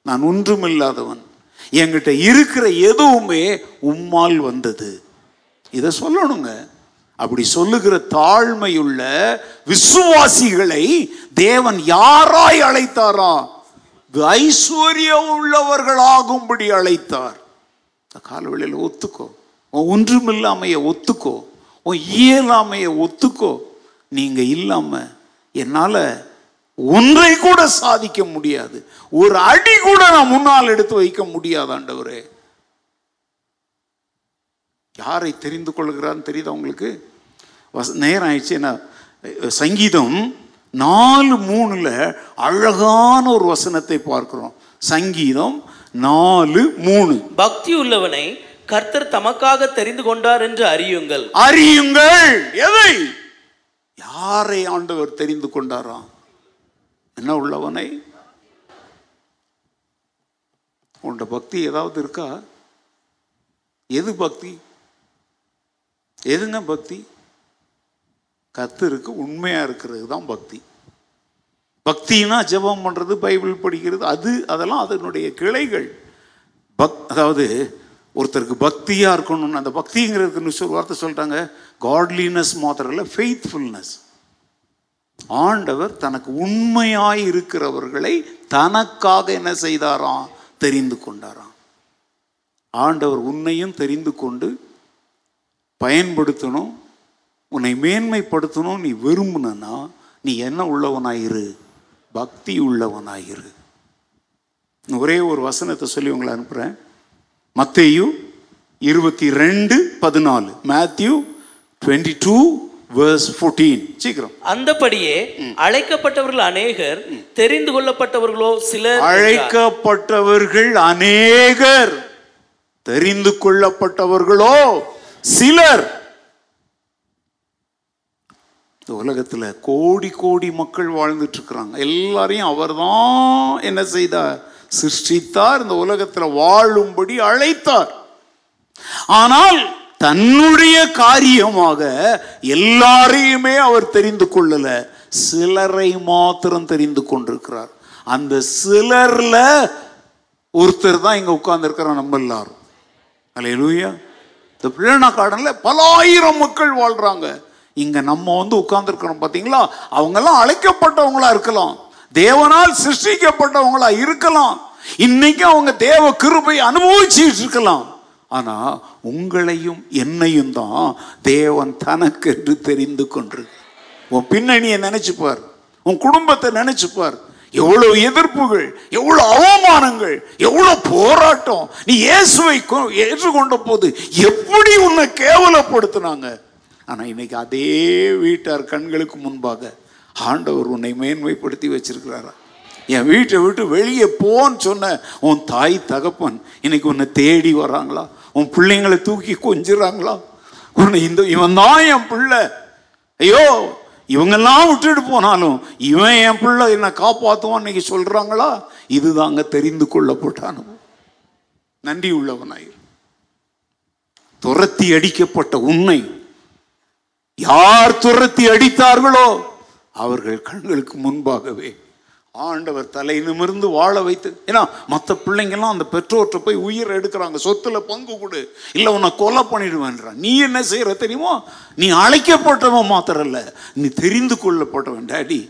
நான் ஒன்றுமில்லாதவன். என்கிட்ட இருக்கிற எதுவுமே உம்மால் வந்தது. இதை சொல்லணுங்க. அப்படி சொல்லுகிற தாழ்மையுள்ள விசுவாசிகளை தேவன் யாராய் அழைத்தாரா? ஐஸ்வர்யம் உள்ளவர்களாகும்படி அழைத்தார். இந்த காலவெளியில் ஒத்துக்கோ. உன் ஒன்றுமில்லாமைய ஒத்துக்கோ. உன் இயலாமைய ஒத்துக்கோ. நீங்க இல்லாம என்னால ஒன்றை கூட சாதிக்க முடியாது. ஒரு அடி கூட நான் முன்னால் எடுத்து வைக்க முடியாது ஆண்டவரே. யாரை தெரிந்து கொள்கிறான்னு தெரியுதா உங்களுக்கு? வச- நேரம் ஆயிடுச்சு என்ன? சங்கீதம் நாலு மூணுல அழகான ஒரு வசனத்தை பார்க்கிறோம். சங்கீதம் நாலு மூணு. பக்தி உள்ளவனை கர்த்தர் தமக்காக தெரிந்து கொண்டார் என்று அறியுங்கள். அறியுங்கள். எதை? யாரை ஆண்டவர் தெரிந்து கொண்டாராம் என்ன உள்ளவனை? உன்ட பக்தி ஏதாவது இருக்கா? எது பக்தி? எதுங்க பக்தி? கர்த்தருக்கு உண்மையாக இருக்கிறது தான் பக்தி. பக்தினா ஜெபம் பண்ணுறது பைபிள் படிக்கிறது அது அதெல்லாம் அதனுடைய கிளைகள். பக் அதாவது ஒருத்தருக்கு பக்தியாக இருக்கணும்னு அந்த பக்திங்கிறதுன்னு ஒரு வார்த்தை சொல்லிட்டாங்க. காட்லினஸ் மாத்திரம் இல்லை ஃபெய்த்ஃபுல்னஸ் ஆண்டவர் தனக்கு உண்மையாய் இருக்கிறவர்களை தனக்காக என்ன செய்தாராம்? தெரிந்து கொண்டாராம். ஆண்டவர் உன்னையும் தெரிந்து கொண்டு பயன்படுத்தணும் உன்னை மேன்மைப்படுத்தணும் நீ விரும்புனா நீ என்ன உள்ளவனாயிரு? பக்தி உள்ளவனாயிரு. ஒரே ஒரு வசனத்தை சொல்லி உங்களை அனுப்புகிறேன் மத்தேயு இருபத்தி ரெண்டு பதினாலு Matthew twenty two verse fourteen சீக்கிரம். அந்தபடியே அழைக்கப்பட்டவர்கள் அநேகர் தெரிந்து கொள்ளப்பட்டவர்களோ சிலர். அழைக்கப்பட்டவர்கள் அநேகர் தெரிந்து கொள்ளப்பட்டவர்களோ சிலர். இந்த உலகத்துல கோடி கோடி மக்கள் வாழ்ந்துட்டு இருக்கிறாங்க எல்லாரையும் அவர்தான் என்ன செய்தார்? சிருஷ்டித்தார் இந்த உலகத்துல வாழும்படி அழைத்தார். ஆனால் தன்னுடைய காரியமாக எல்லாரையுமே அவர் தெரிந்து கொள்ளல. சிலரை மாத்திரம் தெரிந்து கொண்டிருக்கிறார். அந்த சிலர்ல ஒருத்தர் தான் இங்க உட்கார்ந்து நம்ம எல்லாரும். அல்லேலூயா. இந்த பிள்ளைனா கார்டனில் பல ஆயிரம் மக்கள் வாழ்கிறாங்க இங்கே நம்ம வந்து உட்கார்ந்துருக்கிறோம் பார்த்தீங்களா அவங்கெல்லாம் அழைக்கப்பட்டவங்களா இருக்கலாம். தேவனால் சிருஷ்டிக்கப்பட்டவங்களா இருக்கலாம். இன்னைக்கு அவங்க தேவ கிருபை அனுபவிச்சுட்டு இருக்கலாம். ஆனால் உங்களையும் என்னையும் தான் தேவன் தனக்கு என்று தெரிந்து கொண்டு உன் பின்னணியை நினைச்சுப்பார். உன் குடும்பத்தை நினைச்சுப்பார். எவ்வளவு எதிர்ப்புகள் எவ்வளவு அவமானங்கள் எவ்வளவு போராட்டம் நீ இயேசுவை ஏற்றுக்கொண்ட போது எப்படி உன்னை கேவலப்படுத்தினாங்க? ஆனா இன்னைக்கு அதே வீட்டார் கண்களுக்கு முன்பாக ஆண்டவர் உன்னை மேன்மைப்படுத்தி வச்சிருக்கிறாரா? என் வீட்டை விட்டு வெளியே போன்னு சொன்ன உன் தாய் தகப்பன் இன்னைக்கு உன்னை தேடி வராங்களா? உன் பிள்ளைங்களை தூக்கி கொஞ்சுறாங்களா? உன்னை இந்த இவன் தான் என் பிள்ளை. ஐயோ இவங்கெல்லாம் விட்டுட்டு போனாலும் இவன் என் பிள்ளை என்னை காப்பாற்றுவான் இன்னைக்கு சொல்றாங்களா? இதுதாங்க தெரிந்து கொள்ளப்பட்ட அனுபவம் நன்றி உள்ளவனாயிரு துரத்தி அடிக்கப்பட்ட உண்மை யார் துரத்தி அடித்தார்களோ அவர்கள் கண்களுக்கு முன்பாகவே ஆண்டவர் தலை நிமிர்ந்து வாழ வைத்து ஏன்னா மற்ற பிள்ளைங்கெல்லாம் அந்த பெற்றோர்கிட்ட போய் உயிரை எடுக்கிறாங்க சொத்துல பங்கு கொடு. இல்லை உன்னை கொலை பண்ணிடுவேன்றான் நீ என்ன செய்யற தெரியுமோ? நீ அழைக்கப்பட்டவன் மாத்திரம் இல்லை நீ தெரிந்து கொள்ளப்பட்டவன். டாடி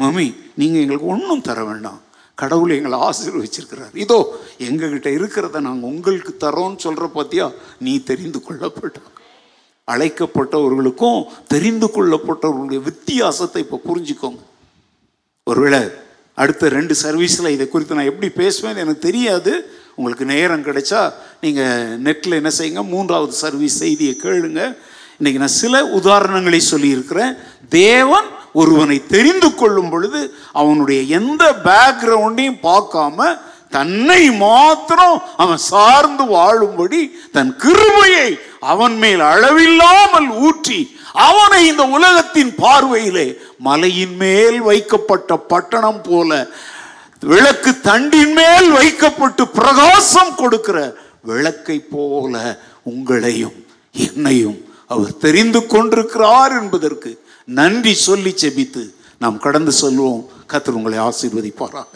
மம்மி நீங்கள் எங்களுக்கு ஒன்றும் தர வேண்டாம். கடவுள் எங்களை ஆசீர்வச்சிருக்கிறார். இதோ எங்ககிட்ட இருக்கிறத நாங்கள் உங்களுக்கு தரோன்னு சொல்ற பார்த்தியா நீ தெரிந்து கொள்ளப்பட்டான் அழைக்கப்பட்டவர்களுக்கும் தெரிந்து கொள்ளப்பட்டவர்களுடைய வித்தியாசத்தை இப்போ புரிஞ்சுக்கோங்க. ஒருவேளை அடுத்த ரெண்டு சர்வீஸில் இதை குறித்து நான் எப்படி பேசுவேன்னு எனக்கு தெரியாது. உங்களுக்கு நேரம் கிடைச்சா நீங்கள் நெட்டில் என்ன செய்யுங்க மூன்றாவது சர்வீஸ் செய்தியை கேளுங்க. இன்றைக்கி நான் சில உதாரணங்களை சொல்லியிருக்கிறேன். தேவன் ஒருவனை தெரிந்து கொள்ளும் பொழுது அவனுடைய எந்த பேக்ரவுண்டையும் பார்க்காம தன்னை மாத்திரம் அவன் சார்ந்து வாழும்படி தன் கிருமையை அவன் மேல் அளவில்லாமல் ஊற்றி அவனை இந்த உலகத்தின் பார்வையிலே மலையின் மேல் வைக்கப்பட்ட பட்டணம் போல விளக்கு தண்டின் மேல் வைக்கப்பட்டு பிரகாசம் கொடுக்கிற விளக்கை போல உங்களையும் என்னையும் அவர் தெரிந்து கொண்டிருக்கிறார் என்பதற்கு நன்றி சொல்லி செபித்து நாம் கடந்து செல்வோம். கத்தர் உங்களை ஆசீர்வதிப்பாராக.